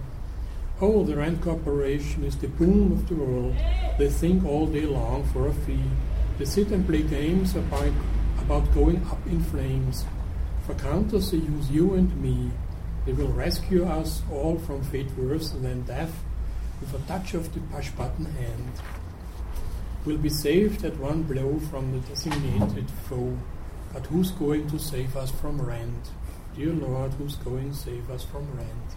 Oh, the Rand Corporation is the boom of the world. They think all day long for a fee. They sit and play games about, about going up in flames. For counters, they use you and me. They will rescue us all from fate worse than death with a touch of the push button hand. We'll be saved at one blow from the designated foe. But who's going to save us from rent? Dear Lord, who's going to save us from rent?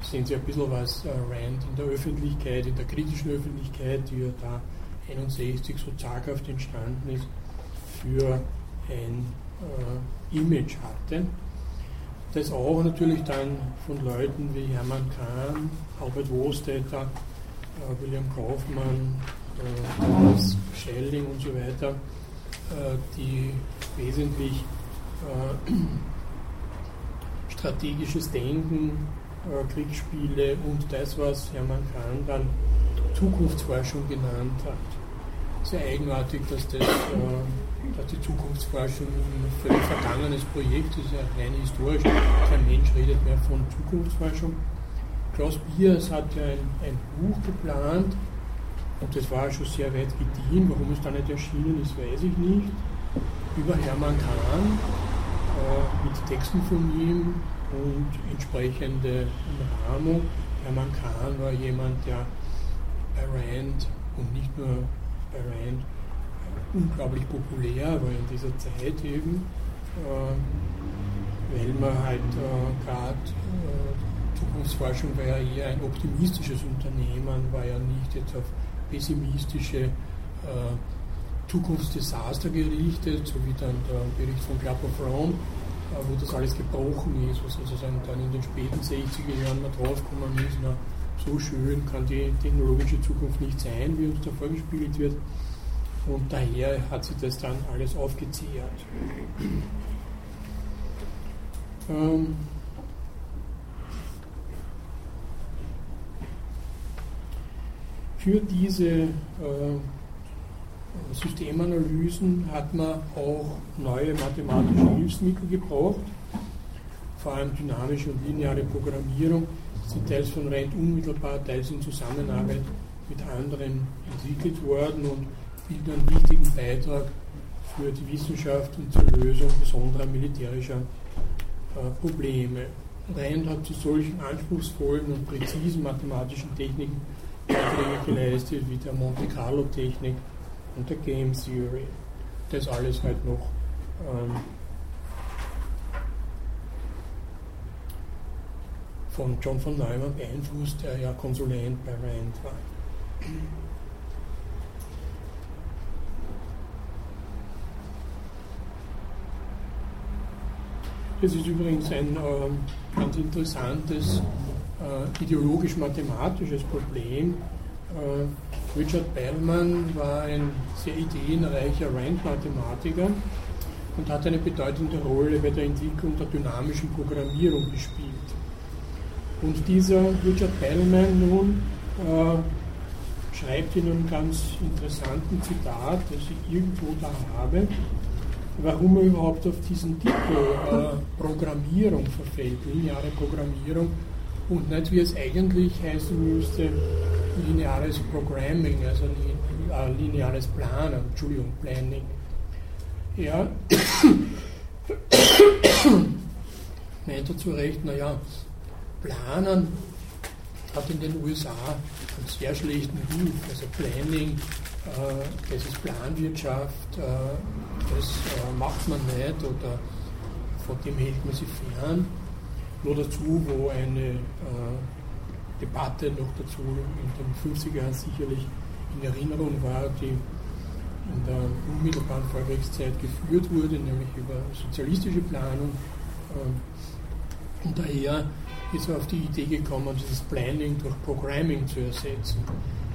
Sehen Sie ein bisschen, was äh, Rand in der Öffentlichkeit, in der kritischen Öffentlichkeit, die ja da 61 so zaghaft entstanden ist, für ein äh, Image hatte. Das auch natürlich dann von Leuten wie Hermann Kahn, Albert Wohlstetter äh, William Kaufmann, äh, Thomas Schelling und so weiter, äh, die wesentlich äh, strategisches Denken, äh, Kriegsspiele und das, was Hermann Kahn dann Zukunftsforschung genannt hat. Sehr eigenartig, dass, das, äh, dass die Zukunftsforschung ein völlig vergangenes Projekt ist, ja rein historisch. Kein Mensch redet mehr von Zukunftsforschung. Klaus Biers hat ja ein, ein Buch geplant, und das war schon sehr weit gediehen. Warum es da nicht erschienen ist, weiß ich nicht. Über Hermann Kahn äh, mit Texten von ihm und entsprechende Umrahmung. Hermann Kahn war jemand, der bei Rand und nicht nur bei Rand unglaublich populär war in dieser Zeit eben, äh, weil man halt äh, gerade äh, Zukunftsforschung war ja eher ein optimistisches Unternehmen, war ja nicht jetzt auf pessimistische äh, Zukunftsdesaster gerichtet, so wie dann der Bericht von Club of Rome, äh, wo das alles gebrochen ist, wo sozusagen dann in den späten 60er Jahren mal draufgekommen ist, na, so schön kann die technologische Zukunft nicht sein, wie uns da vorgespielt wird. Und daher hat sich das dann alles aufgezehrt. Ähm, für diese äh, Systemanalysen hat man auch neue mathematische Hilfsmittel gebraucht, vor allem dynamische und lineare Programmierung, sind teils von Rand unmittelbar, teils in Zusammenarbeit mit anderen entwickelt worden und bilden einen wichtigen Beitrag für die Wissenschaft und zur Lösung besonderer militärischer äh, Probleme. Rand hat zu solchen anspruchsvollen und präzisen mathematischen Techniken Beiträge geleistet, wie der Monte Carlo Technik und der Game Theory. Das alles halt noch ähm, von John von Neumann beeinflusst, der ja Konsulent bei Rand war. Das ist übrigens ein äh, ganz interessantes äh, ideologisch-mathematisches Problem. Äh, Richard Bellman war ein sehr ideenreicher Rand-Mathematiker und hat eine bedeutende Rolle bei der Entwicklung der dynamischen Programmierung gespielt. Und dieser Richard Bellman nun äh, schreibt in einem ganz interessanten Zitat, das ich irgendwo da habe, warum er überhaupt auf diesen Titel äh, Programmierung verfällt, lineare Programmierung, und nicht wie es eigentlich heißen müsste, lineares Programming, also äh, lineares Planen, Entschuldigung, Planning. Ja, meint er zu Recht, naja, Planen hat in den USA einen sehr schlechten Ruf. Also Planning, das ist Planwirtschaft, äh, das äh, macht man nicht oder von dem hält man sich fern. Nur dazu, wo eine äh, Debatte noch dazu in den 50er Jahren sicherlich in Erinnerung war, die in der unmittelbaren Vorwärtszeit geführt wurde, nämlich über sozialistische Planung. Äh, und daher ist er auf die Idee gekommen, dieses Planning durch Programming zu ersetzen.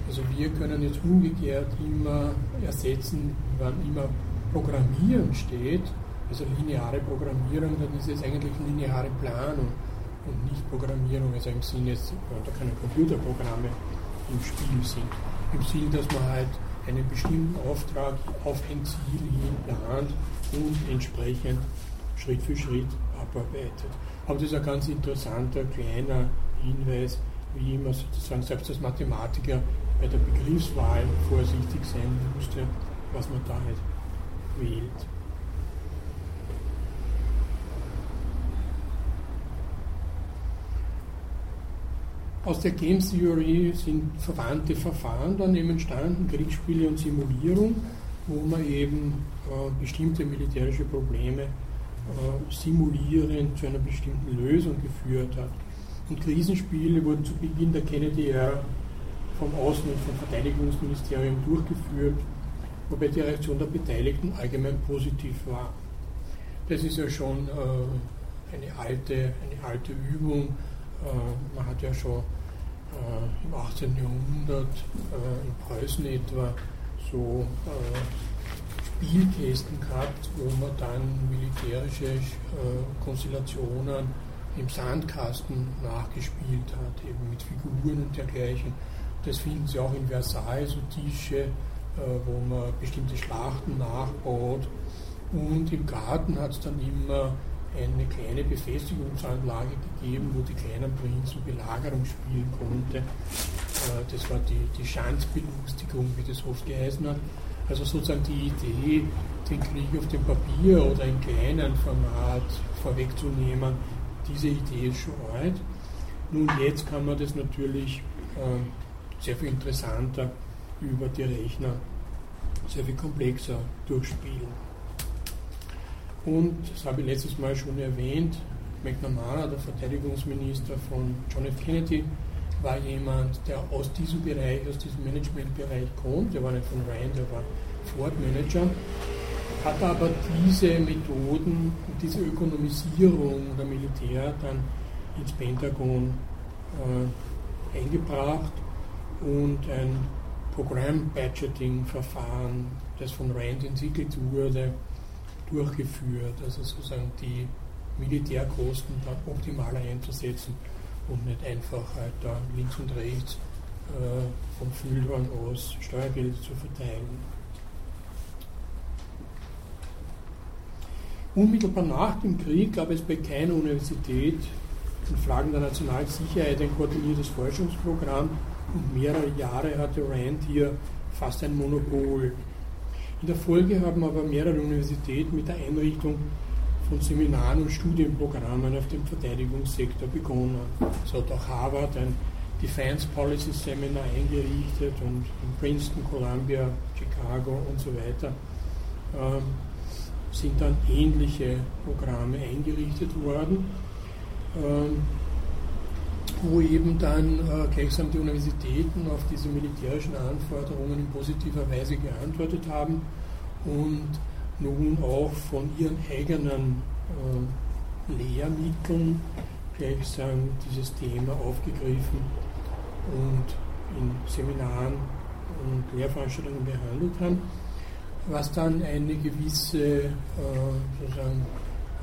Also wir können jetzt umgekehrt immer ersetzen, wann immer Programmieren steht, also lineare Programmierung, dann ist es eigentlich lineare Planung und nicht Programmierung, also im Sinne, da keine Computerprogramme im Spiel sind. Im Sinne, dass man halt einen bestimmten Auftrag auf ein Ziel hin plant und entsprechend Schritt für Schritt abarbeitet. Aber das ist ein ganz interessanter kleiner Hinweis, wie man sozusagen selbst als Mathematiker bei der Begriffswahl vorsichtig sein musste, was man da halt wählt. Aus der Game Theory sind verwandte Verfahren dann eben entstanden, Kriegsspiele und Simulierung, wo man eben äh, bestimmte militärische Probleme äh, simulierend zu einer bestimmten Lösung geführt hat. Und Krisenspiele wurden zu Beginn der Kennedy-Ära vom Außen- und vom Verteidigungsministerium durchgeführt, wobei die Reaktion der Beteiligten allgemein positiv war. Das ist ja schon äh, eine, alte, eine alte Übung. Äh, man hat ja schon äh, im 18. Jahrhundert äh, in Preußen etwa so äh, Spielkästen gehabt, wo man dann militärische äh, Konstellationen im Sandkasten nachgespielt hat, eben mit Figuren und dergleichen. Das finden Sie auch in Versailles, so Tische, äh, wo man bestimmte Schlachten nachbaut. Und im Garten hat es dann immer eine kleine Befestigungsanlage gegeben, wo die kleinen Prinzen Belagerung spielen konnte. Äh, das war die, die Schanzbelustigung, wie das oft geheißen hat. Also sozusagen die Idee, den Krieg auf dem Papier oder in kleinen Format vorwegzunehmen, diese Idee ist schon alt. Nun, jetzt kann man das natürlich äh, sehr viel interessanter über die Rechner, sehr viel komplexer durchspielen. Und, das habe ich letztes Mal schon erwähnt, McNamara, der Verteidigungsminister von John F. Kennedy, war jemand, der aus diesem Bereich, aus diesem Managementbereich kommt. Er war nicht von Rand, er war Ford Manager, hat aber diese Methoden diese Ökonomisierung der Militär dann ins Pentagon äh, eingebracht und ein Programm-Budgeting-Verfahren, das von Rand entwickelt wurde, durchgeführt, also sozusagen die Militärkosten dann optimaler einzusetzen und nicht einfach halt da links und rechts äh, vom Füllhorn aus Steuergelder zu verteilen. Unmittelbar nach dem Krieg gab es bei keiner Universität in Fragen der nationalen Sicherheit ein koordiniertes Forschungsprogramm und mehrere Jahre hatte Rand hier fast ein Monopol. In der Folge haben aber mehrere Universitäten mit der Einrichtung von Seminaren und Studienprogrammen auf dem Verteidigungssektor begonnen. So hat auch Harvard ein Defense Policy Seminar eingerichtet und in Princeton, Columbia, Chicago und so weiter äh, sind dann ähnliche Programme eingerichtet worden. Äh, wo eben dann äh, gleichsam die Universitäten auf diese militärischen Anforderungen in positiver Weise geantwortet haben und nun auch von ihren eigenen äh, Lehrmitteln gleichsam dieses Thema aufgegriffen und in Seminaren und Lehrveranstaltungen behandelt haben, was dann eine gewisse äh, sozusagen,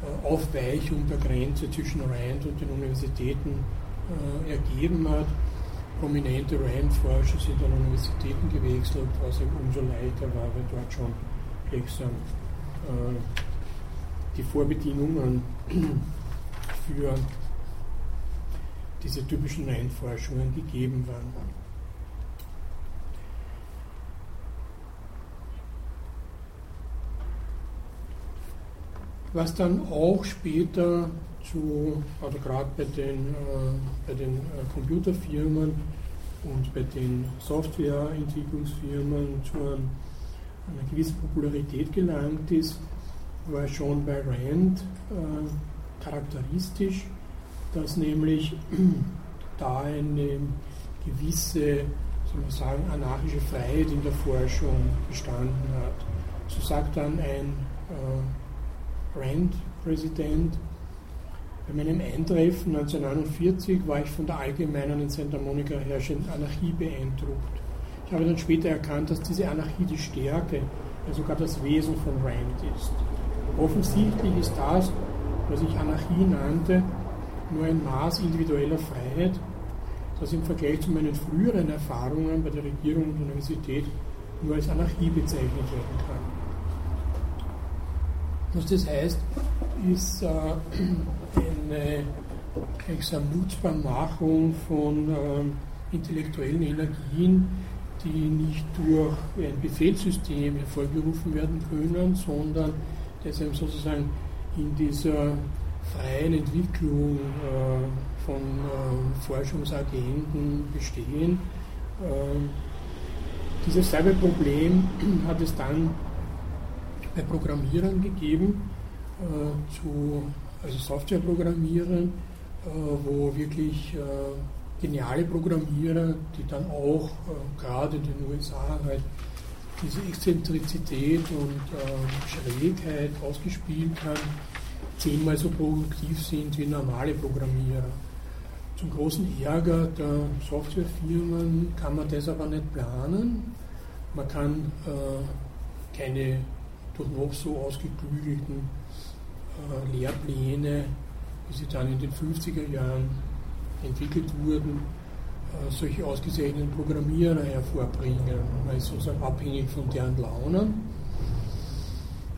äh, Aufweichung der Grenze zwischen Rand und den Universitäten äh, ergeben hat. Prominente Rand-Forscher sind an Universitäten gewechselt, was ihm umso leichter war, weil dort schon gleichsam äh, die Vorbedingungen für diese typischen Rand-Forschungen gegeben waren. Was dann auch später zu, also gerade bei den, äh, bei den äh, Computerfirmen und bei den Softwareentwicklungsfirmen zu einer gewissen Popularität gelangt ist, war schon bei Rand äh, charakteristisch, dass nämlich da eine gewisse, soll man sagen, anarchische Freiheit in der Forschung bestanden hat. So sagt dann ein äh, Rand-Präsident, bei meinem Eintreffen 1949 war ich von der allgemeinen in Santa Monica herrschenden Anarchie beeindruckt. Ich habe dann später erkannt, dass diese Anarchie die Stärke, ja sogar das Wesen von Rand ist. Offensichtlich ist das, was ich Anarchie nannte, nur ein Maß individueller Freiheit, das im Vergleich zu meinen früheren Erfahrungen bei der Regierung und Universität nur als Anarchie bezeichnet werden kann. Was das heißt, ist äh, eine Nutzbarmachung von äh, intellektuellen Energien, die nicht durch ein Befehlssystem hervorgerufen werden können, sondern eben sozusagen in dieser freien Entwicklung äh, von äh, Forschungsagenten bestehen. Ähm, dieses selbe Problem hat es dann bei Programmierern gegeben, äh, zu also Softwareprogrammierern, äh, wo wirklich äh, geniale Programmierer, die dann auch äh, gerade in den USA halt diese Exzentrizität und Schrägheit ausgespielt haben, zehnmal so produktiv sind wie normale Programmierer. Zum großen Ärger der Softwarefirmen kann man das aber nicht planen. Man kann äh, keine durch noch so ausgeklügelten äh, Lehrpläne, wie sie dann in den 50er Jahren entwickelt wurden, äh, solche ausgezeichneten Programmierer hervorbringen. Man ist sozusagen abhängig von deren Launen.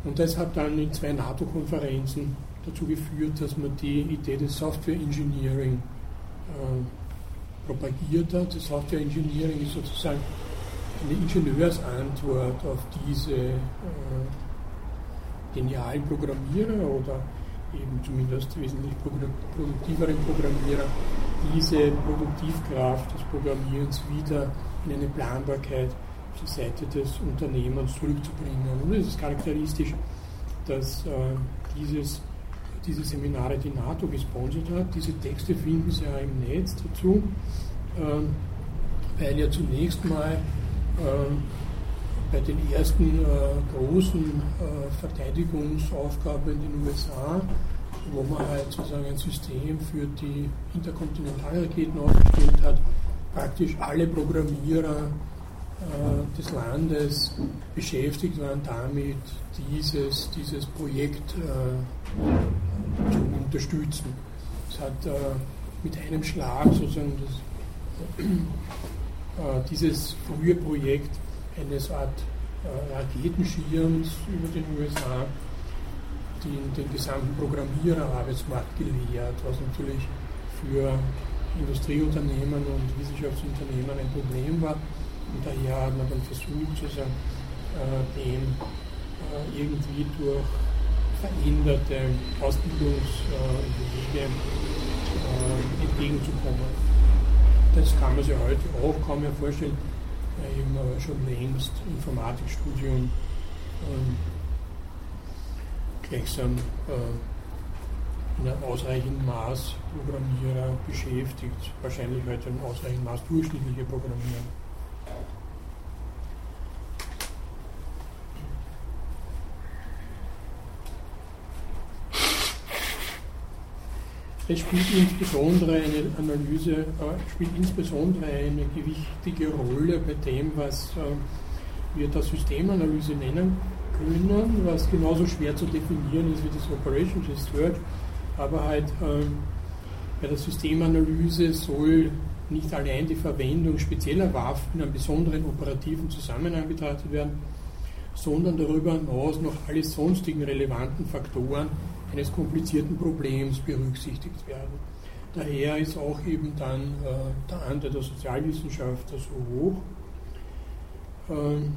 Und das hat dann in zwei NATO-Konferenzen dazu geführt, dass man die Idee des Software Engineering äh, propagiert hat. Das Software Engineering ist sozusagen eine Ingenieursantwort auf diese äh, genialen Programmierer oder eben zumindest wesentlich produktiveren Programmierer, diese Produktivkraft des Programmierens wieder in eine Planbarkeit auf die Seite des Unternehmens zurückzubringen. Und es ist charakteristisch, dass äh, dieses, diese Seminare die NATO gesponsert hat. Diese Texte finden Sie ja im Netz dazu, äh, weil ja zunächst mal äh, bei den ersten äh, großen äh, Verteidigungsaufgaben in den USA, wo man halt sozusagen ein System für die Interkontinentalraketen aufgestellt hat, praktisch alle Programmierer äh, des Landes beschäftigt waren damit, dieses, dieses Projekt äh, zu unterstützen. Es hat äh, mit einem Schlag sozusagen das, äh, dieses frühe Projekt eines Art äh, Raketenschirms über den USA den, den gesamten Programmiererarbeitsmarkt gelehrt, was natürlich für Industrieunternehmen und Wissenschaftsunternehmen ein Problem war. Und daher hat man dann versucht, sozusagen, äh, dem äh, irgendwie durch veränderte Ausbildungswege äh, entgegenzukommen. Das kann man sich heute auch kaum mehr vorstellen eben schon längst Informatikstudium ähm, gleichsam äh, in einem ausreichenden Maß Programmierer beschäftigt, wahrscheinlich heute in ausreichenden Maß durchschnittliche Programmierer. Es spielt insbesondere eine Analyse, äh, spielt insbesondere eine gewichtige Rolle bei dem, was äh, wir da Systemanalyse nennen können, was genauso schwer zu definieren ist wie das Operation Research, aber halt äh, bei der Systemanalyse soll nicht allein die Verwendung spezieller Waffen in einem besonderen operativen Zusammenhang betrachtet werden, sondern darüber hinaus noch alle sonstigen relevanten Faktoren eines komplizierten Problems berücksichtigt werden. Daher ist auch eben dann äh, der Anteil der Sozialwissenschaftler so hoch. Ähm,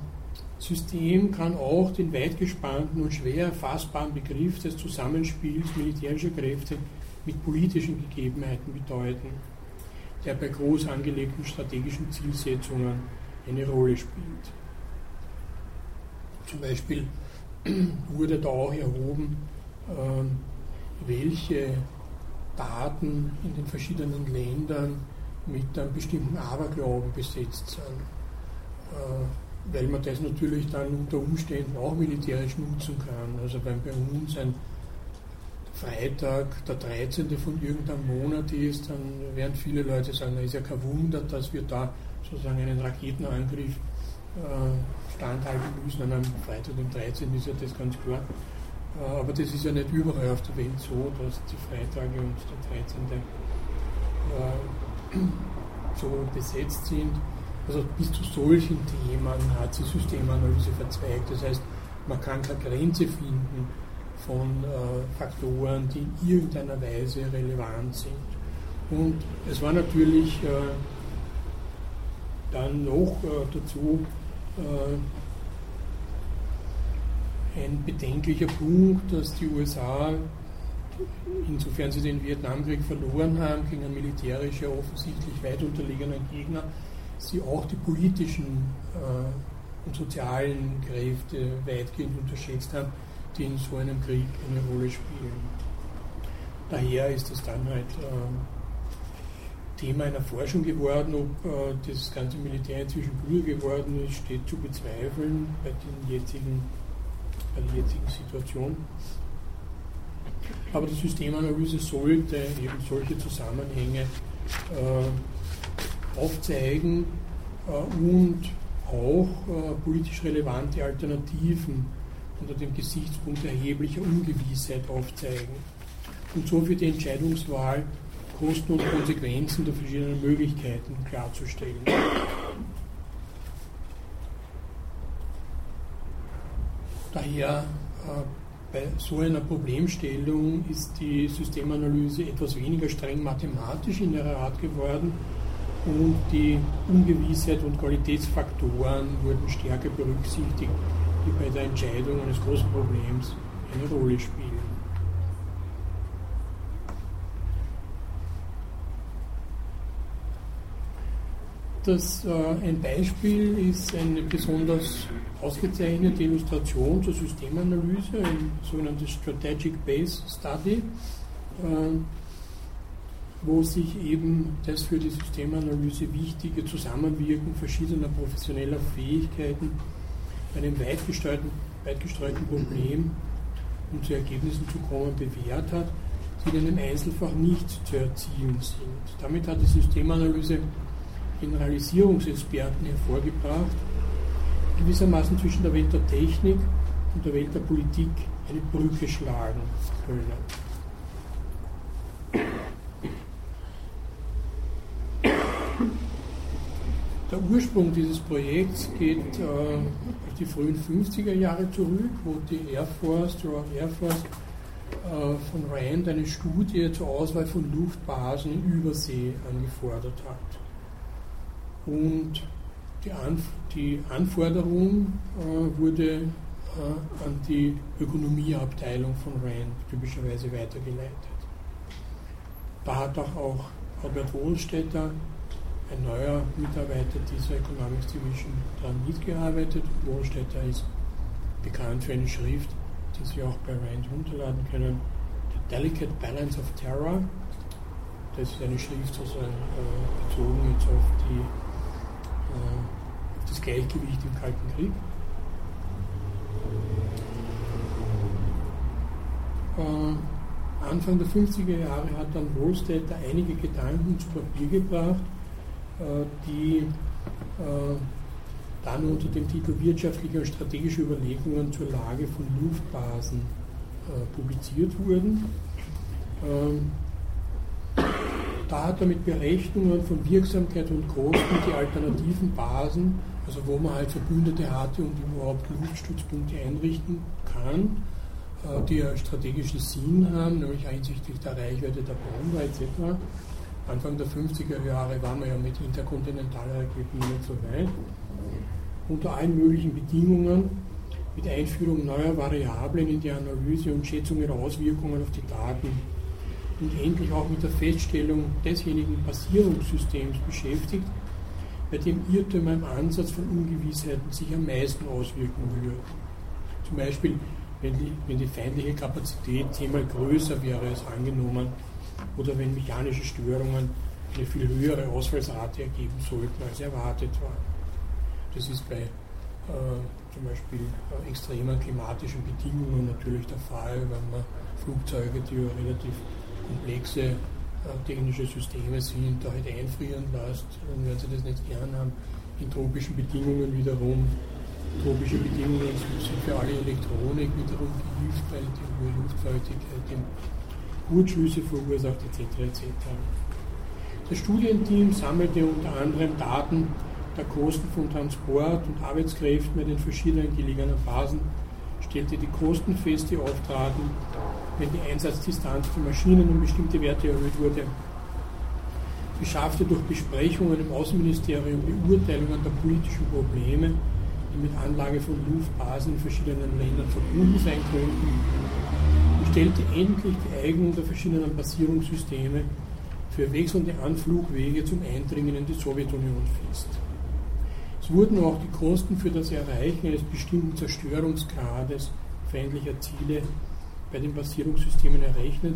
System kann auch den weit gespannten und schwer erfassbaren Begriff des Zusammenspiels militärischer Kräfte mit politischen Gegebenheiten bedeuten, der bei groß angelegten strategischen Zielsetzungen eine Rolle spielt. Zum Beispiel wurde da auch erhoben, welche Daten in den verschiedenen Ländern mit einem bestimmten Aberglauben besetzt sind. Äh, weil man das natürlich dann unter Umständen auch militärisch nutzen kann. Also wenn bei uns ein Freitag der 13. von irgendeinem Monat ist, dann werden viele Leute sagen, da ist ja kein Wunder, dass wir da sozusagen einen Raketenangriff äh, standhalten müssen. An einem Freitag, dem 13. ist ja das ganz klar. Äh, aber das ist ja nicht überall auf der Welt so, dass die Freitage und der 13. Äh, so besetzt sind. Also bis zu solchen Themen hat die Systemanalyse verzweigt. Das heißt, man kann keine Grenze finden von äh, Faktoren, die in irgendeiner Weise relevant sind. Und es war natürlich dann noch dazu ein bedenklicher Punkt, dass die USA, insofern sie den Vietnamkrieg verloren haben gegen einen militärisch offensichtlich weit unterlegenen Gegner, sie auch die politischen äh, und sozialen Kräfte weitgehend unterschätzt haben, die in so einem Krieg eine Rolle spielen. Daher ist es dann halt äh, Thema einer Forschung geworden, ob äh, das ganze Militär inzwischen klüger geworden ist, steht zu bezweifeln bei den jetzigen bei der jetzigen Situation. Aber die Systemanalyse sollte eben solche Zusammenhänge äh, aufzeigen äh, und auch äh, politisch relevante Alternativen unter dem Gesichtspunkt erheblicher Ungewissheit aufzeigen und so für die Entscheidungswahl Kosten und Konsequenzen der verschiedenen Möglichkeiten klarzustellen. Daher äh, bei so einer Problemstellung ist die Systemanalyse etwas weniger streng mathematisch in ihrer Art geworden und die Ungewissheit und Qualitätsfaktoren wurden stärker berücksichtigt, die bei der Entscheidung eines großen Problems eine Rolle spielen. Das, äh, ein Beispiel ist eine besonders ausgezeichnete Illustration zur Systemanalyse, ein sogenanntes Strategic Base Study, äh, wo sich eben das für die Systemanalyse wichtige Zusammenwirken verschiedener professioneller Fähigkeiten bei einem weit gestreuten, weit gestreuten Problem um zu Ergebnissen zu kommen bewährt hat, die in einem Einzelfach nicht zu erzielen sind. Damit hat die Systemanalyse Generalisierungsexperten hervorgebracht, gewissermaßen zwischen der Welt der Technik und der Welt der Politik eine Brücke schlagen können. Der Ursprung dieses Projekts geht äh, auf die frühen 50er Jahre zurück, wo die Air Force, die Royal Air Force, äh, von Rand eine Studie zur Auswahl von Luftbasen in Übersee angefordert hat. Und die, Anf die Anforderung äh, wurde äh, an die Ökonomieabteilung von RAND typischerweise weitergeleitet. Da hat auch, auch Albert Wohlstetter, ein neuer Mitarbeiter dieser Economics Division, daran mitgearbeitet. Wohlstetter ist bekannt für eine Schrift, die Sie auch bei RAND runterladen können, The Delicate Balance of Terror. Das ist eine Schrift sozusagen äh, bezogen jetzt auf die das Gleichgewicht im Kalten Krieg. Äh, Anfang der 50er Jahre hat dann Wohlstädter einige Gedanken zu Papier gebracht, äh, die äh, dann unter dem Titel Wirtschaftliche und strategische Überlegungen zur Lage von Luftbasen publiziert wurden. Ähm, da hat er mit Berechnungen von Wirksamkeit und Kosten die alternativen Basen, also wo man halt Verbündete hatte und überhaupt Luftstützpunkte einrichten kann, äh, die ja strategischen Sinn haben, nämlich hinsichtlich der Reichweite der Bombe etc. Anfang der 50er Jahre waren wir ja mit Interkontinentalraketen nicht so weit. Unter allen möglichen Bedingungen, mit Einführung neuer Variablen in die Analyse und Schätzung ihrer Auswirkungen auf die Daten und endlich auch mit der Feststellung desjenigen Basierungssystems beschäftigt, bei dem Irrtümer im Ansatz von Ungewissheiten sich am meisten auswirken würden. Zum Beispiel, wenn die, wenn die feindliche Kapazität zehnmal größer wäre als angenommen oder wenn mechanische Störungen eine viel höhere Ausfallsrate ergeben sollten, als erwartet war. Das ist bei äh, zum Beispiel äh, extremen klimatischen Bedingungen natürlich der Fall, wenn man Flugzeuge, die relativ komplexe äh, technische Systeme sind, da halt einfrieren lässt, dann werden sie das nicht gern haben. In tropischen Bedingungen wiederum, tropische Bedingungen sind für alle Elektronik wiederum Gift, weil die hohe Luftfeuchtigkeit den Kurzschlüsse verursacht etc. etc. Das Studienteam sammelte unter anderem Daten der Kosten von Transport und Arbeitskräften bei den verschiedenen gelegenen Phasen, stellte die Kosten fest, die auftraten wenn die Einsatzdistanz für Maschinen um bestimmte Werte erhöht wurde. Beschaffte durch Besprechungen im Außenministerium Beurteilungen der politischen Probleme, die mit Anlage von Luftbasen in verschiedenen Ländern verbunden sein könnten, und stellte endlich die Eignung der verschiedenen Basierungssysteme für wechselnde Anflugwege zum Eindringen in die Sowjetunion fest. Es wurden auch die Kosten für das Erreichen eines bestimmten Zerstörungsgrades feindlicher Ziele bei den Basierungssystemen errechnet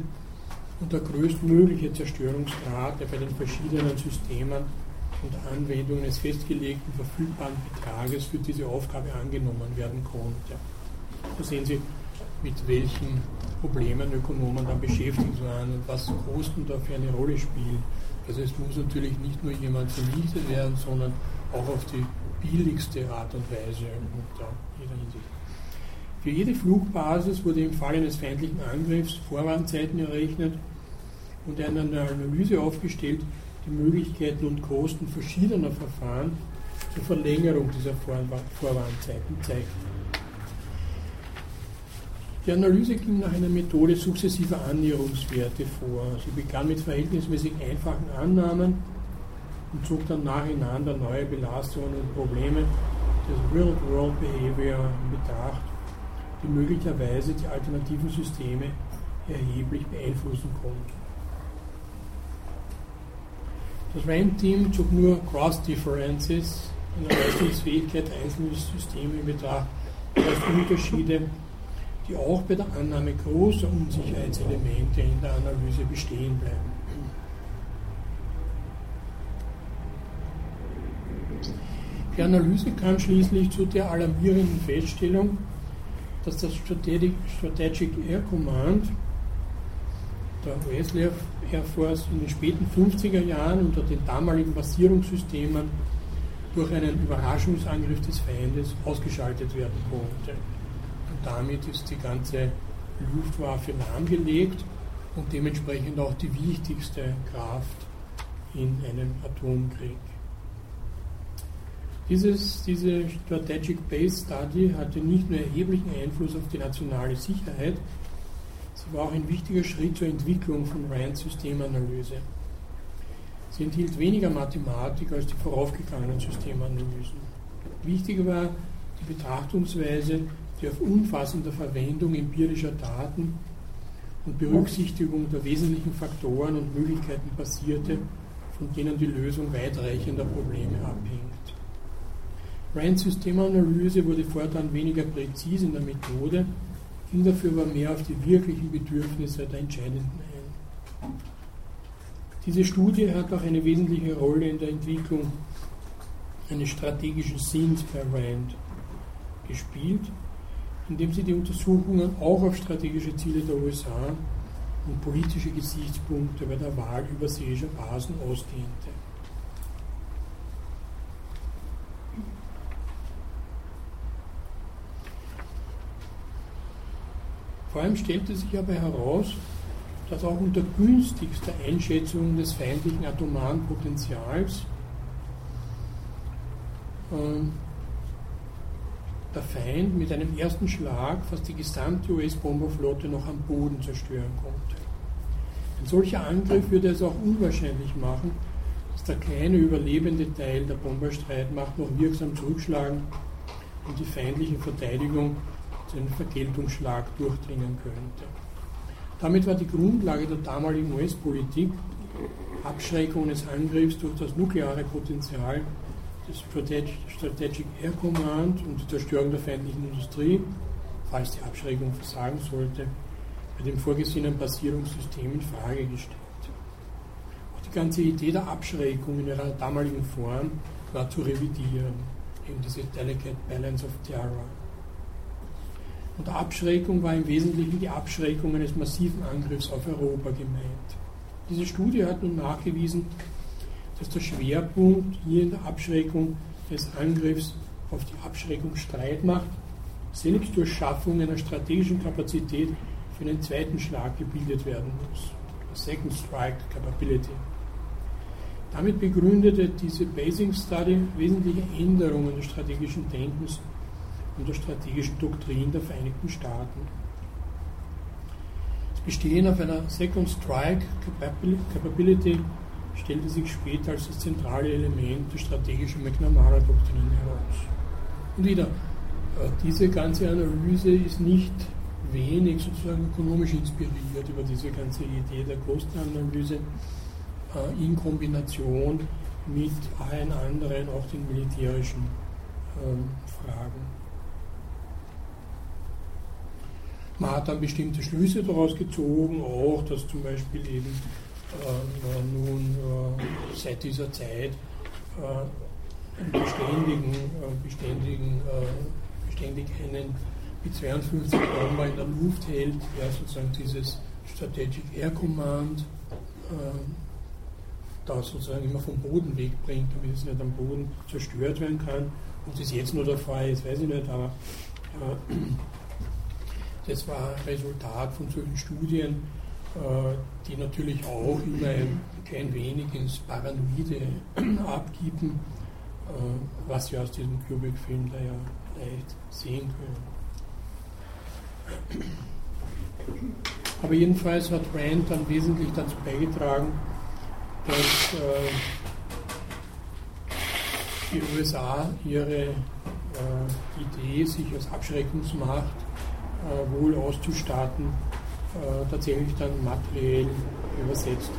und der größtmögliche Zerstörungsgrad, der bei den verschiedenen Systemen und Anwendungen des festgelegten verfügbaren Betrages für diese Aufgabe angenommen werden konnte. So sehen Sie mit welchen Problemen Ökonomen dann beschäftigt waren und was Kosten da für eine Rolle spielen. Also es muss natürlich nicht nur jemand vermietet werden, sondern auch auf die billigste Art und Weise da jeder Hinsicht. Für jede Flugbasis wurde im Fall eines feindlichen Angriffs Vorwarnzeiten errechnet und eine Analyse aufgestellt, die Möglichkeiten und Kosten verschiedener Verfahren zur Verlängerung dieser Vorwarnzeiten zeigt. Die Analyse ging nach einer Methode sukzessiver Annäherungswerte vor. Sie begann mit verhältnismäßig einfachen Annahmen und zog dann nacheinander neue Belastungen und Probleme des Real-World Behavior in Betracht, die möglicherweise die alternativen Systeme erheblich beeinflussen konnten. Das RAM-Team zog nur Cross-Differences in der Leistungsfähigkeit einzelner Systeme in Betracht, als Unterschiede, die auch bei der Annahme großer Unsicherheitselemente in der Analyse bestehen bleiben. Die Analyse kam schließlich zu der alarmierenden Feststellung, dass das Strategic Air Command der US Air Force in den späten 50er Jahren unter den damaligen Basierungssystemen durch einen Überraschungsangriff des Feindes ausgeschaltet werden konnte. Und damit ist die ganze Luftwaffe lahmgelegt und dementsprechend auch die wichtigste Kraft in einem Atomkrieg. Dieses, diese Strategic Base Study hatte nicht nur erheblichen Einfluss auf die nationale Sicherheit, sie war auch ein wichtiger Schritt zur Entwicklung von RAND-Systemanalyse. Sie enthielt weniger Mathematik als die voraufgegangenen Systemanalysen. Wichtiger war die Betrachtungsweise, die auf umfassender Verwendung empirischer Daten und Berücksichtigung der wesentlichen Faktoren und Möglichkeiten basierte, von denen die Lösung weitreichender Probleme abhängt. Rands Systemanalyse wurde fortan weniger präzise in der Methode, ging dafür aber mehr auf die wirklichen Bedürfnisse der Entscheidenden ein. Diese Studie hat auch eine wesentliche Rolle in der Entwicklung eines strategischen Sinns bei Rand gespielt, indem sie die Untersuchungen auch auf strategische Ziele der USA und politische Gesichtspunkte bei der Wahl überseeischer Basen ausdehnte. Vor allem stellte sich aber heraus, dass auch unter günstigster Einschätzung des feindlichen atomaren Potenzials äh, der Feind mit einem ersten Schlag fast die gesamte US-Bomberflotte noch am Boden zerstören konnte. Ein solcher Angriff würde es auch unwahrscheinlich machen, dass der kleine überlebende Teil der Bomberstreitmacht noch wirksam zurückschlagen und die feindliche Verteidigung zu einem Vergeltungsschlag durchdringen könnte. Damit war die Grundlage der damaligen US-Politik Abschreckung eines Angriffs durch das nukleare Potenzial des Strategic Air Command und die Zerstörung der feindlichen Industrie, falls die Abschreckung versagen sollte, bei dem vorgesehenen Basierungssystem in Frage gestellt. Auch die ganze Idee der Abschreckung in ihrer damaligen Form war zu revidieren, eben diese Delicate Balance of Terror. Und Abschreckung war im Wesentlichen die Abschreckung eines massiven Angriffs auf Europa gemeint. Diese Studie hat nun nachgewiesen, dass der Schwerpunkt hier in der Abschreckung des Angriffs auf die Abschreckung Streitmacht selbst durch Schaffung einer strategischen Kapazität für einen zweiten Schlag gebildet werden muss. Second Strike Capability. Damit begründete diese Basing Study wesentliche Änderungen des strategischen Denkens und der strategischen Doktrin der Vereinigten Staaten. Das Bestehen auf einer Second Strike Capability stellte sich später als das zentrale Element der strategischen McNamara-Doktrin heraus. Und wieder, äh, diese ganze Analyse ist nicht wenig sozusagen ökonomisch inspiriert über diese ganze Idee der Kostenanalyse äh, in Kombination mit allen anderen, auch den militärischen ähm, Fragen. Man hat dann bestimmte Schlüsse daraus gezogen, auch dass zum Beispiel eben äh, nun äh, seit dieser Zeit äh, beständigen, äh, beständigen, äh, beständig einen mit 52 Bomber in der Luft hält, ja sozusagen dieses Strategic Air Command äh, da sozusagen immer vom Boden wegbringt, damit es nicht am Boden zerstört werden kann. Ob das jetzt nur der Fall ist, weiß ich nicht, aber das war Resultat von solchen Studien, äh, die natürlich auch immer ein klein wenig ins Paranoide abgeben, äh, was wir aus diesem Kubrick-Film da ja leicht sehen können. Aber jedenfalls hat Rand dann wesentlich dazu beigetragen, dass äh, die USA ihre Idee, sich als Abschreckungsmacht äh, wohl auszustatten, äh, tatsächlich dann materiell übersetzt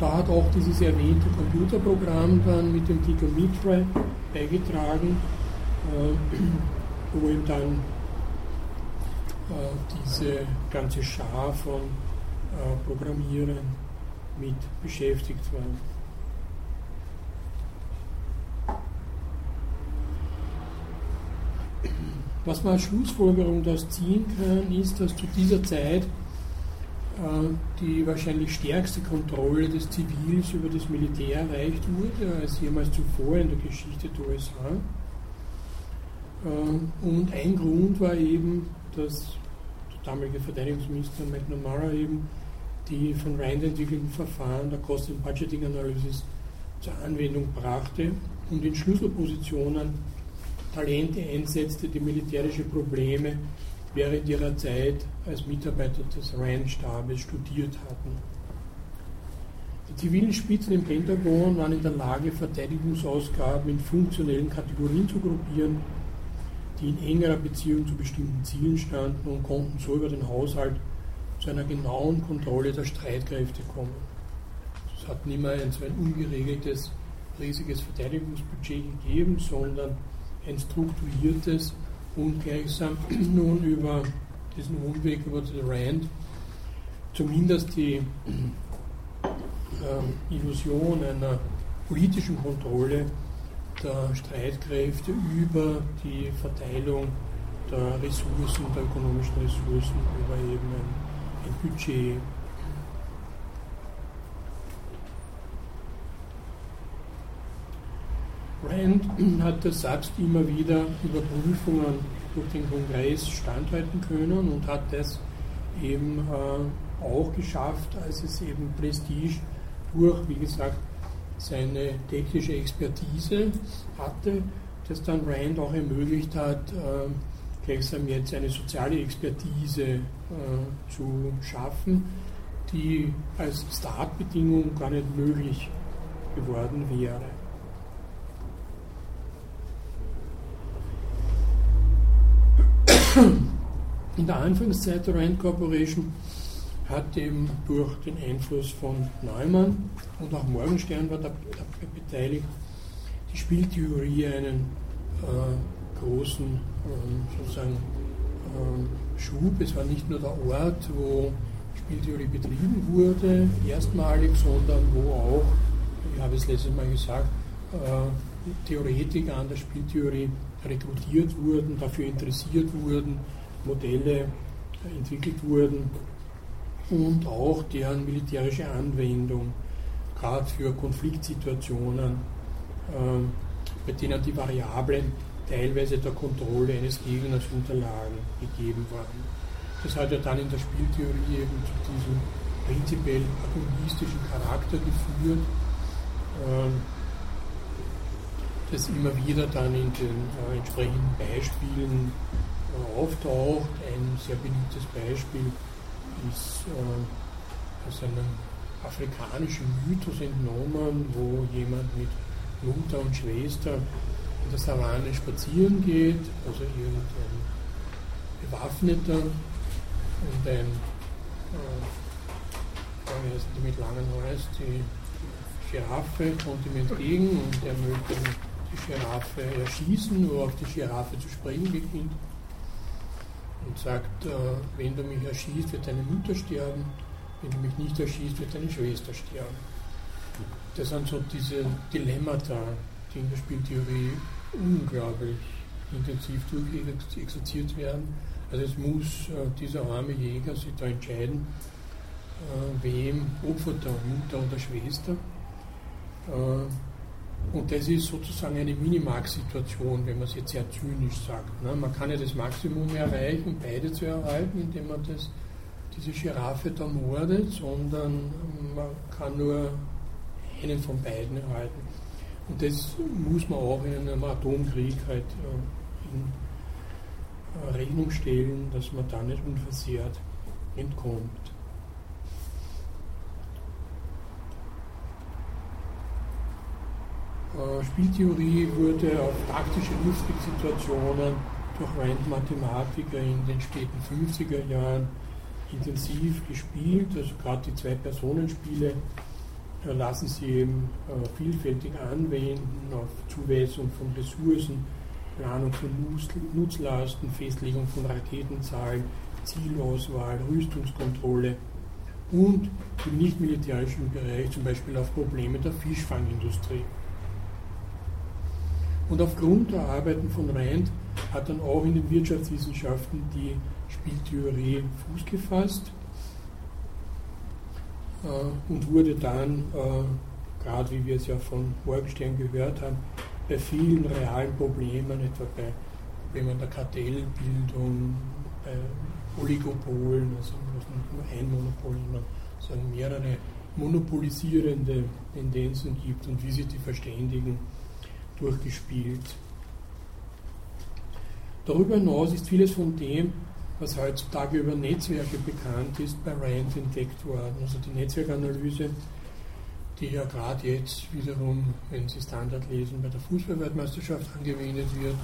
Da hat auch dieses erwähnte Computerprogramm dann mit dem Titel Mitre beigetragen, äh, wo ihm dann äh, diese ganze Schar von Programmierern mit beschäftigt war. Was man als Schlussfolgerung daraus ziehen kann, ist, dass zu dieser Zeit äh, die wahrscheinlich stärkste Kontrolle des Zivils über das Militär erreicht wurde, als jemals zuvor in der Geschichte der USA. Äh, und ein Grund war eben, dass der damalige Verteidigungsminister McNamara eben die von Rand entwickelten Verfahren der Cost- and Budgeting Analysis zur Anwendung brachte und in Schlüsselpositionen Talente einsetzte, die militärische Probleme während ihrer Zeit als Mitarbeiter des Rand-Stabes studiert hatten. Die zivilen Spitzen im Pentagon waren in der Lage, Verteidigungsausgaben in funktionellen Kategorien zu gruppieren, die in engerer Beziehung zu bestimmten Zielen standen und konnten so über den Haushalt zu einer genauen Kontrolle der Streitkräfte kommen. Es hat nicht mehr ein so ein ungeregeltes, riesiges Verteidigungsbudget gegeben, sondern ein strukturiertes und gleichsam nun über diesen Umweg über den Rand. Zumindest die äh, Illusion einer politischen Kontrolle der Streitkräfte über die Verteilung der Ressourcen, der ökonomischen Ressourcen über eben ein, ein Budget Rand hat das selbst immer wieder Überprüfungen durch den Kongress standhalten können und hat das eben äh, auch geschafft, als es eben Prestige durch, wie gesagt, seine technische Expertise hatte, das dann Rand auch ermöglicht hat, äh, gleichsam jetzt eine soziale Expertise äh, zu schaffen, die als Startbedingung gar nicht möglich geworden wäre. In der Anfangszeit der Rand Corporation hat eben durch den Einfluss von Neumann und auch Morgenstern war da, beteiligt, die Spieltheorie einen äh, großen äh, sozusagen äh, Schub. Es war nicht nur der Ort, wo Spieltheorie betrieben wurde, erstmalig, sondern wo auch, ich habe es letztes Mal gesagt, äh, Theoretiker an der Spieltheorie rekrutiert wurden, dafür interessiert wurden, Modelle entwickelt wurden und auch deren militärische Anwendung, gerade für Konfliktsituationen, äh, bei denen die Variablen teilweise der Kontrolle eines Gegners unterlagen, gegeben waren. Das hat ja dann in der Spieltheorie eben zu diesem prinzipiell agonistischen Charakter geführt. Das immer wieder dann in den äh, entsprechenden Beispielen äh, auftaucht. Ein sehr beliebtes Beispiel ist äh, aus einem afrikanischen Mythos entnommen, wo jemand mit Mutter und Schwester in der Savanne spazieren geht, also irgendein Bewaffneter und ein, äh, wie heißen die mit langen Hals, die Giraffe kommt ihm entgegen und er möchte die Giraffe erschießen oder auf die Giraffe zu springen beginnt und sagt, äh, wenn du mich erschießt, wird deine Mutter sterben, wenn du mich nicht erschießt, wird deine Schwester sterben. Das sind so diese Dilemmata, die in der Spieltheorie unglaublich intensiv durchexerziert werden. Also es muss äh, dieser arme Jäger sich da entscheiden, äh, wem opfert er, Mutter oder Schwester. Und das ist sozusagen eine Minimax-Situation, wenn man es jetzt sehr zynisch sagt. Ne? Man kann ja das Maximum erreichen, beide zu erhalten, indem man das, diese Giraffe da mordet, sondern man kann nur einen von beiden erhalten. Und das muss man auch in einem Atomkrieg halt äh, in äh, Rechnung stellen, dass man da nicht unversehrt entkommt. Spieltheorie wurde auf praktische Lustsituationen durch Rand-Mathematiker in den späten 50er Jahren intensiv gespielt. Also gerade die Zwei-Personen-Spiele lassen sie eben äh, vielfältig anwenden auf Zuweisung von Ressourcen, Planung von Nutzlasten, Festlegung von Raketenzahlen, Zielauswahl, Rüstungskontrolle und im nicht-militärischen Bereich zum Beispiel auf Probleme der Fischfangindustrie. Und aufgrund der Arbeiten von Rand hat dann auch in den Wirtschaftswissenschaften die Spieltheorie Fuß gefasst äh, und wurde dann, äh, gerade wie wir es ja von Morgenstern gehört haben, bei vielen realen Problemen, etwa bei Problemen der Kartellbildung, bei Oligopolen, also nicht nur ein Monopol, sondern mehrere monopolisierende Tendenzen gibt und wie sich die verständigen, durchgespielt. Darüber hinaus ist vieles von dem, was heutzutage über Netzwerke bekannt ist, bei Rand entdeckt worden. Also die Netzwerkanalyse, die ja gerade jetzt wiederum, wenn Sie Standard lesen, bei der Fußballweltmeisterschaft angewendet wird.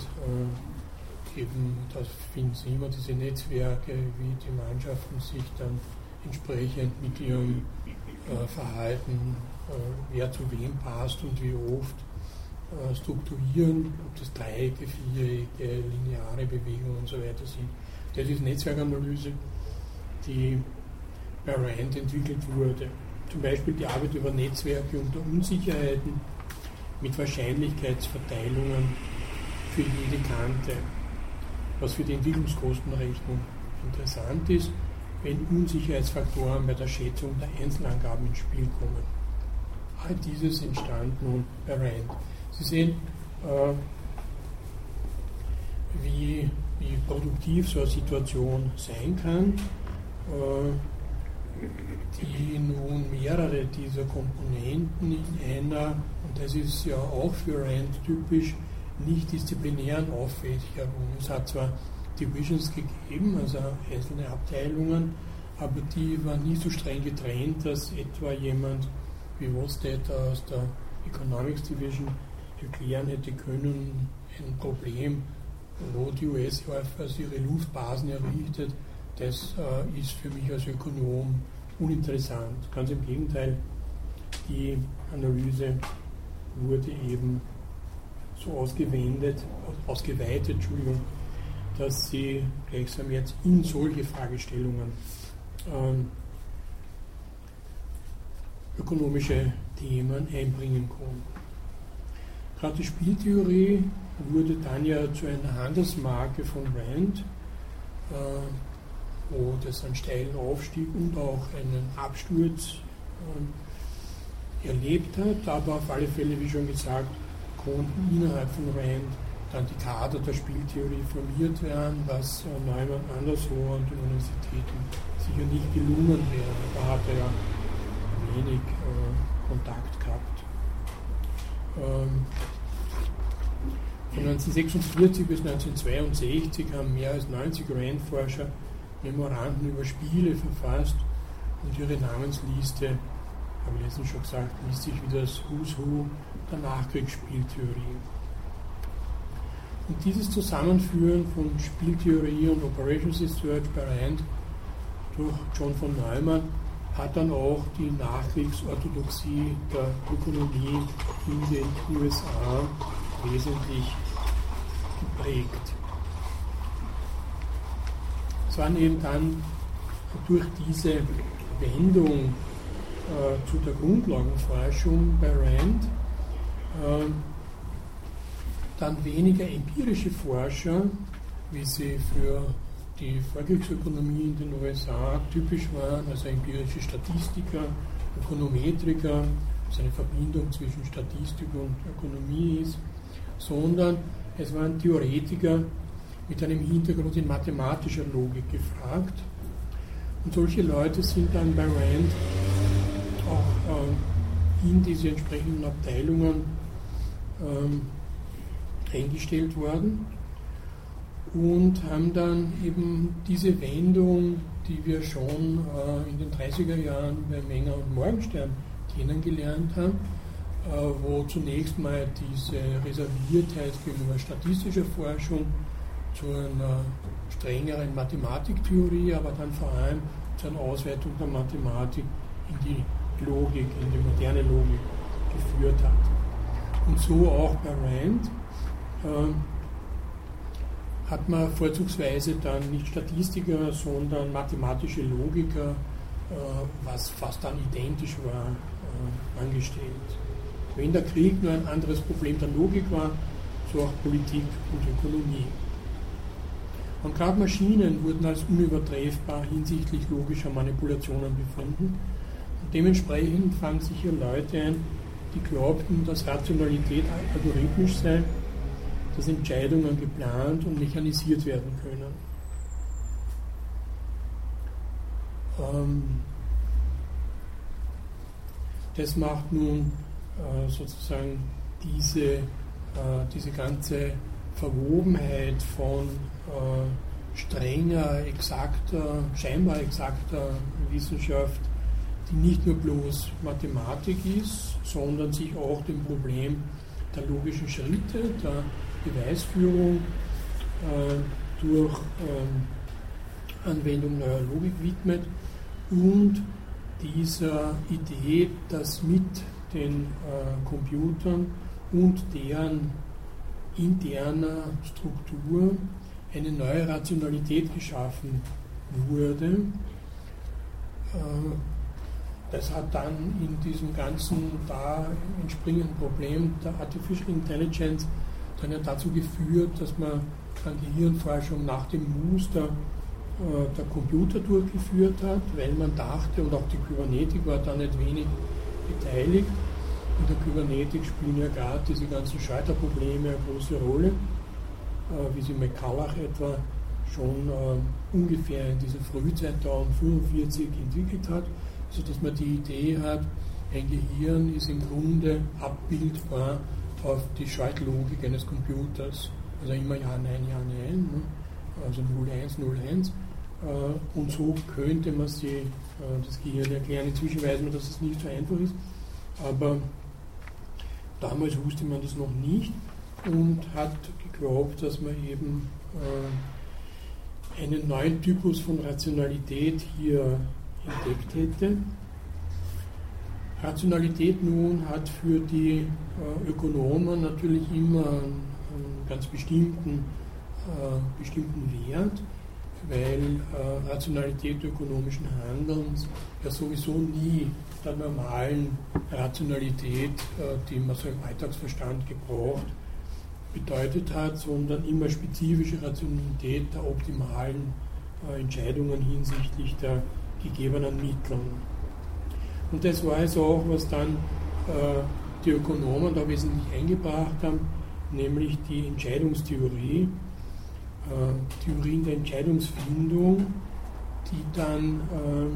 Äh, eben, da finden Sie immer diese Netzwerke, wie die Mannschaften sich dann entsprechend mit ihrem äh, Verhalten, äh, wer zu wem passt und wie oft strukturieren, ob das Dreiecke, Vierecke, lineare Bewegungen und so weiter sind. Das ist Netzwerkanalyse, die bei Rand entwickelt wurde. Zum Beispiel die Arbeit über Netzwerke unter Unsicherheiten mit Wahrscheinlichkeitsverteilungen für jede Kante, was für die Entwicklungskostenrechnung interessant ist, wenn Unsicherheitsfaktoren bei der Schätzung der Einzelangaben ins Spiel kommen. All dieses entstand nun bei Rand. Sie sehen, äh, wie wie produktiv so eine Situation sein kann, äh, die nun mehrere dieser Komponenten in einer, und das ist ja auch für Rand typisch, nicht disziplinären Auffächerung. Es hat zwar Divisions gegeben, also einzelne Abteilungen, aber die waren nie so streng getrennt, dass etwa jemand wie Wostetter aus der Economics Division erklären hätte können, ein Problem wo die US-Air ihre Luftbasen errichtet, das äh, ist für mich als Ökonom uninteressant. Ganz im Gegenteil, die Analyse wurde eben so ausgewendet, ausgeweitet, Entschuldigung, dass sie gleichsam jetzt in solche Fragestellungen ähm, ökonomische Themen einbringen kann. Gerade die Spieltheorie wurde dann ja zu einer Handelsmarke von Rand, äh, wo das einen steilen Aufstieg und auch einen Absturz äh, erlebt hat. Aber auf alle Fälle, wie schon gesagt, konnten innerhalb von Rand dann die Kader der Spieltheorie formiert werden, was äh, Neumann anderswo an den Universitäten sicher nicht gelungen wäre. Da hat er ja wenig Kontakt gehabt. Ähm, von 1946 bis 1962 haben mehr als 90 Rand-Forscher Memoranden über Spiele verfasst und ihre Namensliste, habe ich letztens schon gesagt, liest sich wie das Who's Who der Nachkriegsspieltheorie. Und dieses Zusammenführen von Spieltheorie und Operations Research bei Rand durch John von Neumann hat dann auch die Nachkriegsorthodoxie der Ökonomie in den USA wesentlich geprägt. Es waren eben dann durch diese Wendung äh, zu der Grundlagenforschung bei Rand äh, dann weniger empirische Forscher, wie sie für die Vorkriegsökonomie in den USA typisch waren, also empirische Statistiker, Ökonometriker, was eine Verbindung zwischen Statistik und Ökonomie ist, sondern es waren Theoretiker mit einem Hintergrund in mathematischer Logik gefragt. Und solche Leute sind dann bei Rand auch äh, in diese entsprechenden Abteilungen ähm, eingestellt worden und haben dann eben diese Wendung, die wir schon äh, in den 30er Jahren bei Menger und Morgenstern kennengelernt haben, äh, wo zunächst mal diese Reserviertheit gegenüber statistischer Forschung zu einer strengeren Mathematiktheorie, aber dann vor allem zu einer Ausweitung der Mathematik in die Logik, in die moderne Logik geführt hat. Und so auch bei Rand. Äh, hat man vorzugsweise dann nicht Statistiker, sondern mathematische Logiker, äh, was fast dann identisch war, äh, angestellt. Wenn der Krieg nur ein anderes Problem der Logik war, so auch Politik und Ökonomie. Und gerade Maschinen wurden als unübertreffbar hinsichtlich logischer Manipulationen befunden. Und dementsprechend fanden sich hier Leute ein, die glaubten, dass Rationalität algorithmisch sei dass Entscheidungen geplant und mechanisiert werden können. Ähm, das macht nun äh, sozusagen diese, äh, diese ganze Verwobenheit von äh, strenger, exakter, scheinbar exakter Wissenschaft, die nicht nur bloß Mathematik ist, sondern sich auch dem Problem der logischen Schritte, der Beweisführung äh, durch äh, Anwendung neuer Logik widmet und dieser Idee, dass mit den äh, Computern und deren interner Struktur eine neue Rationalität geschaffen wurde. Äh, das hat dann in diesem ganzen da entspringenden Problem der Artificial Intelligence dann ja dazu geführt, dass man dann Gehirnforschung nach dem Muster äh, der Computer durchgeführt hat, weil man dachte, und auch die Kybernetik war da nicht wenig beteiligt, in der Kybernetik spielen ja gerade diese ganzen Schalterprobleme eine große Rolle, äh, wie sie McCulloch etwa schon äh, ungefähr in dieser Frühzeit da um 45 entwickelt hat, sodass man die Idee hat, ein Gehirn ist im Grunde abbildbar auf die Schaltlogik eines Computers. Also immer Ja, Nein, Ja, Nein. Ne? Also 01, 01. Äh, und so könnte man sich äh, das Gehirn erklären. Inzwischen weiß man, dass es nicht so einfach ist. Aber damals wusste man das noch nicht und hat geglaubt, dass man eben äh, einen neuen Typus von Rationalität hier entdeckt hätte. Rationalität nun hat für die äh, Ökonomen natürlich immer einen, ganz bestimmten, äh, bestimmten Wert, weil äh, Rationalität ökonomischen Handelns ja sowieso nie der normalen Rationalität, die man so im Alltagsverstand gebraucht, bedeutet hat, sondern immer spezifische Rationalität der optimalen Entscheidungen hinsichtlich der gegebenen Mittel. Und das war also auch, was dann äh, die Ökonomen da wesentlich eingebracht haben, nämlich die Entscheidungstheorie, äh, Theorien der Entscheidungsfindung, die dann äh,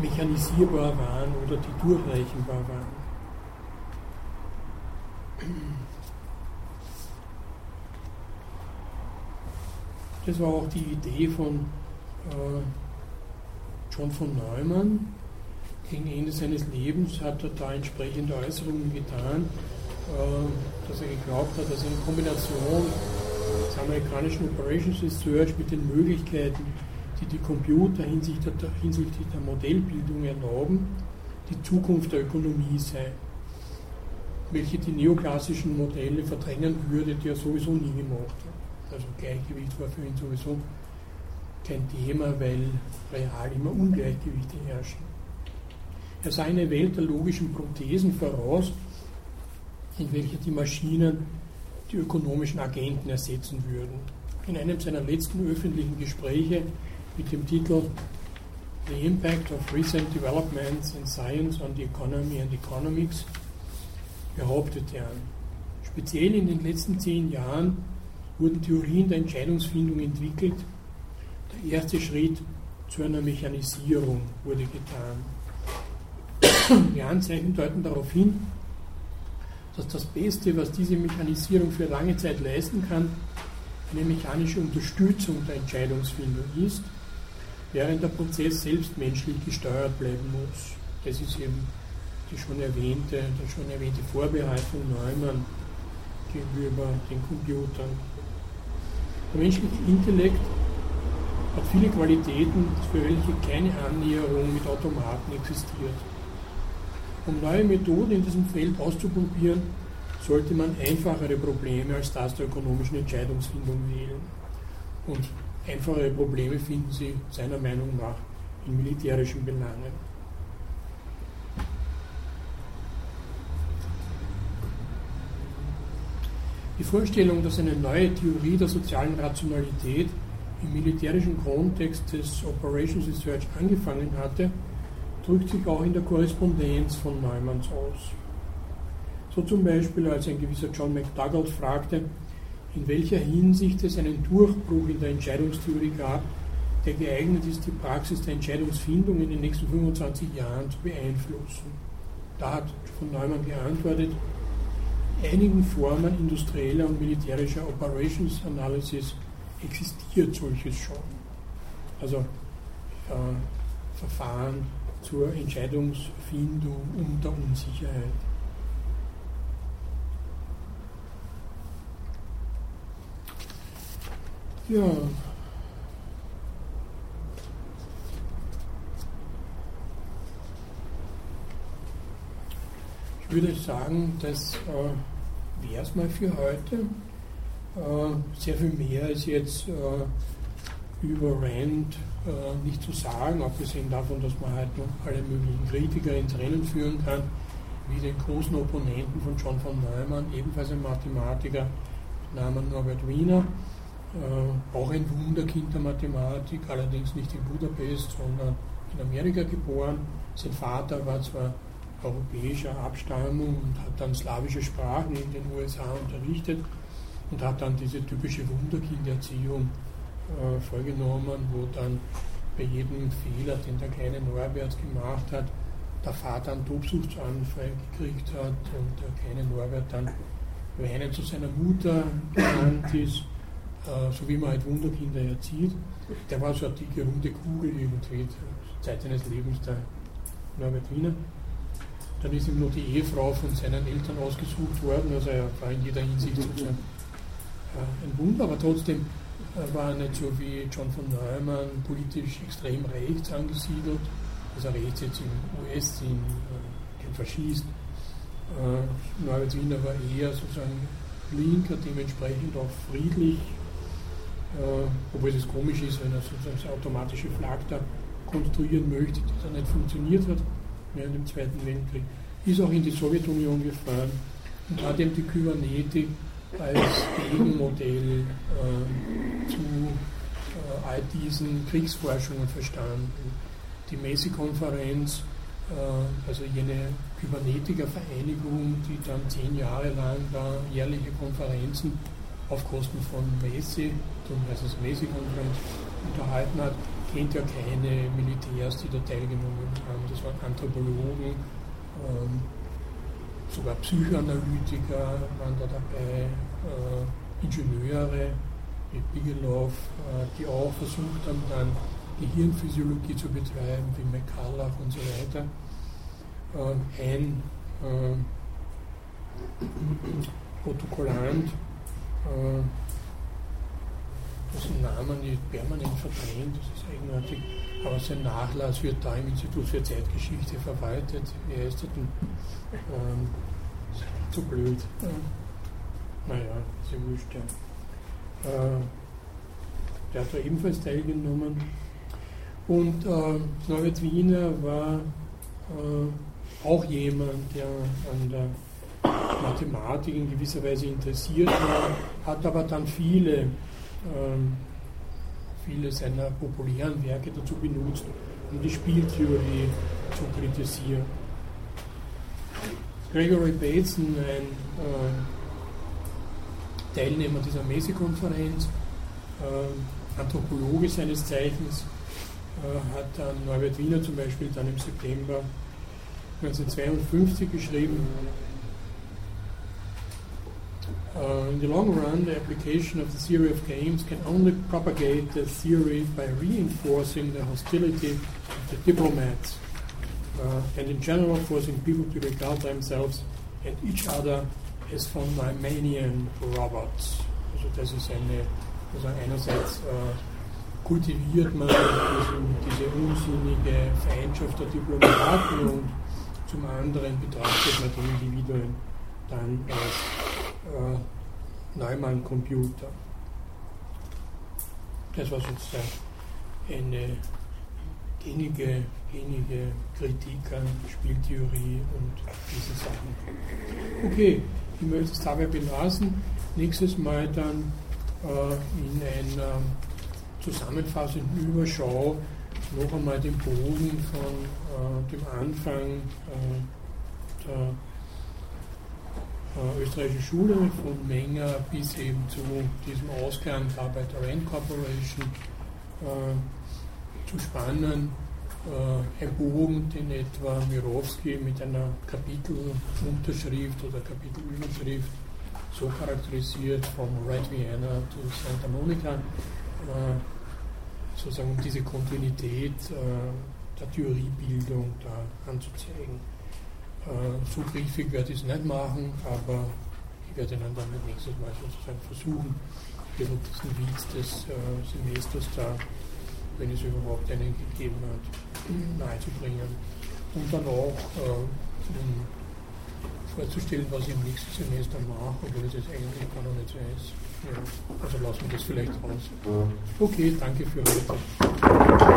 mechanisierbar waren oder die durchrechenbar waren. Das war auch die Idee von äh, John von Neumann, gegen Ende seines Lebens hat er da entsprechende Äußerungen getan, äh, dass er geglaubt hat, dass eine Kombination des amerikanischen Operations Research mit den Möglichkeiten, die die Computer hinsichtlich der, hinsichtlich der Modellbildung erlauben, die Zukunft der Ökonomie sei, welche die neoklassischen Modelle verdrängen würde, die er sowieso nie gemacht hat. Also Gleichgewicht war für ihn sowieso kein Thema, weil real immer Ungleichgewichte herrschen. Er sah eine Welt der logischen Prothesen voraus, in welcher die Maschinen die ökonomischen Agenten ersetzen würden. In einem seiner letzten öffentlichen Gespräche mit dem Titel The Impact of Recent Developments in Science on the Economy and Economics behauptet er, speziell in den letzten zehn Jahren wurden Theorien der Entscheidungsfindung entwickelt. Der erste Schritt zu einer Mechanisierung wurde getan. Die Anzeichen deuten darauf hin, dass das Beste, was diese Mechanisierung für lange Zeit leisten kann, eine mechanische Unterstützung der Entscheidungsfindung ist, während der Prozess selbst menschlich gesteuert bleiben muss. Das ist eben die schon erwähnte, der schon erwähnte Vorbehalt Neumann gegenüber den Computern. Der menschliche Intellekt hat viele Qualitäten, für welche keine Annäherung mit Automaten existiert. Um neue Methoden in diesem Feld auszuprobieren, sollte man einfachere Probleme als das der ökonomischen Entscheidungsfindung wählen. Und einfachere Probleme finden Sie seiner Meinung nach in militärischen Belangen. Die Vorstellung, dass eine neue Theorie der sozialen Rationalität im militärischen Kontext des Operations Research angefangen hatte, drückt sich auch in der Korrespondenz von Neumanns aus. So zum Beispiel, als ein gewisser John McDougall fragte, in welcher Hinsicht es einen Durchbruch in der Entscheidungstheorie gab, der geeignet ist, die Praxis der Entscheidungsfindung in den nächsten 25 Jahren zu beeinflussen. Da hat von Neumann geantwortet, einigen Formen industrieller und militärischer Operations Analysis existiert solches schon. Also äh, Verfahren zur Entscheidungsfindung unter Unsicherheit. Ja. Ich würde sagen, das äh, wäre es mal für heute. Äh, sehr viel mehr ist jetzt äh, über Rand äh, nicht zu sagen, abgesehen davon, dass man halt noch alle möglichen Kritiker ins Rennen führen kann, wie den großen Opponenten von John von Neumann, ebenfalls ein Mathematiker Namen Norbert Wiener äh, auch ein Wunderkind der Mathematik, allerdings nicht in Budapest, sondern in Amerika geboren. Sein Vater war zwar europäischer Abstammung und hat dann slawische Sprachen in den USA unterrichtet und hat dann diese typische Wunderkinderziehung vorgenommen, wo dann bei jedem Fehler, den der kleine Norbert gemacht hat, der Vater einen Tobsuchtsanfall gekriegt hat und der kleine Norbert dann weinend zu seiner Mutter gerannt ist äh, so wie man halt Wunderkinder erzieht. Der war so eine dicke, runde Kugel irgendwie, Zeit seines Lebens, der Norbert Wiener. Dann ist ihm noch die Ehefrau von seinen Eltern ausgesucht worden, also er war in jeder Hinsicht sozusagen äh, ein Wunder, aber trotzdem äh, war nicht so wie John von Neumann politisch extrem rechts angesiedelt, also rechts jetzt im US-Sinn, kein Faschist. Norbert Wiener war eher sozusagen linker, dementsprechend auch friedlich, äh, obwohl es komisch ist, wenn er sozusagen das automatische Flag da konstruieren möchte, das dann nicht funktioniert hat während dem Zweiten Weltkrieg, ist auch in die Sowjetunion gefahren und hat eben die Kybernetik als Gegenmodell äh, zu äh, all diesen Kriegsforschungen verstanden. Die Messi-Konferenz, äh, also jene Kybernetiker-Vereinigung, die dann zehn Jahre lang da jährliche Konferenzen auf Kosten von Messi, also das Messi-Konferenz, unterhalten hat, kennt ja keine Militärs, die da teilgenommen haben. Das waren Anthropologen, ähm, sogar Psychoanalytiker waren da dabei, äh, Ingenieure wie Bigelow, äh, die auch versucht haben, dann Gehirnphysiologie zu betreiben, wie McCulloch und so weiter. Äh, ein Protokollant äh, dessen Namen nicht permanent verdrängt, das ist eigenartig, aber sein Nachlass wird da im Institut für Zeitgeschichte verwaltet. Wie heißt er denn? Ähm, zu blöd. Ja. Naja, ist ja wurscht, ja. Äh, der hat da ebenfalls teilgenommen. Und äh, Norbert Wiener war äh, auch jemand, der an der Mathematik in gewisser Weise interessiert war, hat aber dann viele, ähm, viele seiner populären Werke dazu benutzt, um die Spieltheorie zu kritisieren. Gregory Bateson, ein äh, Teilnehmer dieser Messe-Konferenz, äh, Anthropologe seines Zeichens, äh, hat dann Norbert Wiener zum Beispiel dann im September 1952 geschrieben, Uh, in the long run, the application of the theory of games can only propagate the theory by reinforcing the hostility of the diplomats uh, and in general forcing people to regard themselves and each other as von Neumanian robots. Also das ist eine, also einerseits äh, kultiviert man diesen, diese unsinnige Feindschaft der Diplomaten und zum anderen betrachtet man die Individuen dann als äh, Neumann-Computer. Das war sozusagen eine gängige, gängige Kritik an Spieltheorie und diese Sachen. Okay, ich möchte es dabei belassen. Nächstes Mal dann äh, in einer zusammenfassenden Überschau noch einmal den Bogen von äh, dem Anfang äh, der äh, österreichische Schule von Menger bis eben zu diesem Ausgang der Rand Corporation äh, zu spannen. Äh, ein Bogen, den etwa Mirowski mit einer Kapitelunterschrift oder Kapitelüberschrift so charakterisiert, von Red Vienna zu Santa Monica, äh, sozusagen um diese Kontinuität äh, der Theoriebildung da anzuzeigen. Äh, so griffig werde ich es nicht machen, aber ich werde Ihnen dann nächstes Mal sozusagen versuchen, diesen Witz des äh, Semesters da, wenn es überhaupt einen gegeben hat, nahezubringen. Und dann auch äh, um vorzustellen, was ich im nächsten Semester mache, obwohl es jetzt eigentlich gar noch nicht so ist. Ja, also lassen wir das vielleicht raus. Okay, danke für heute.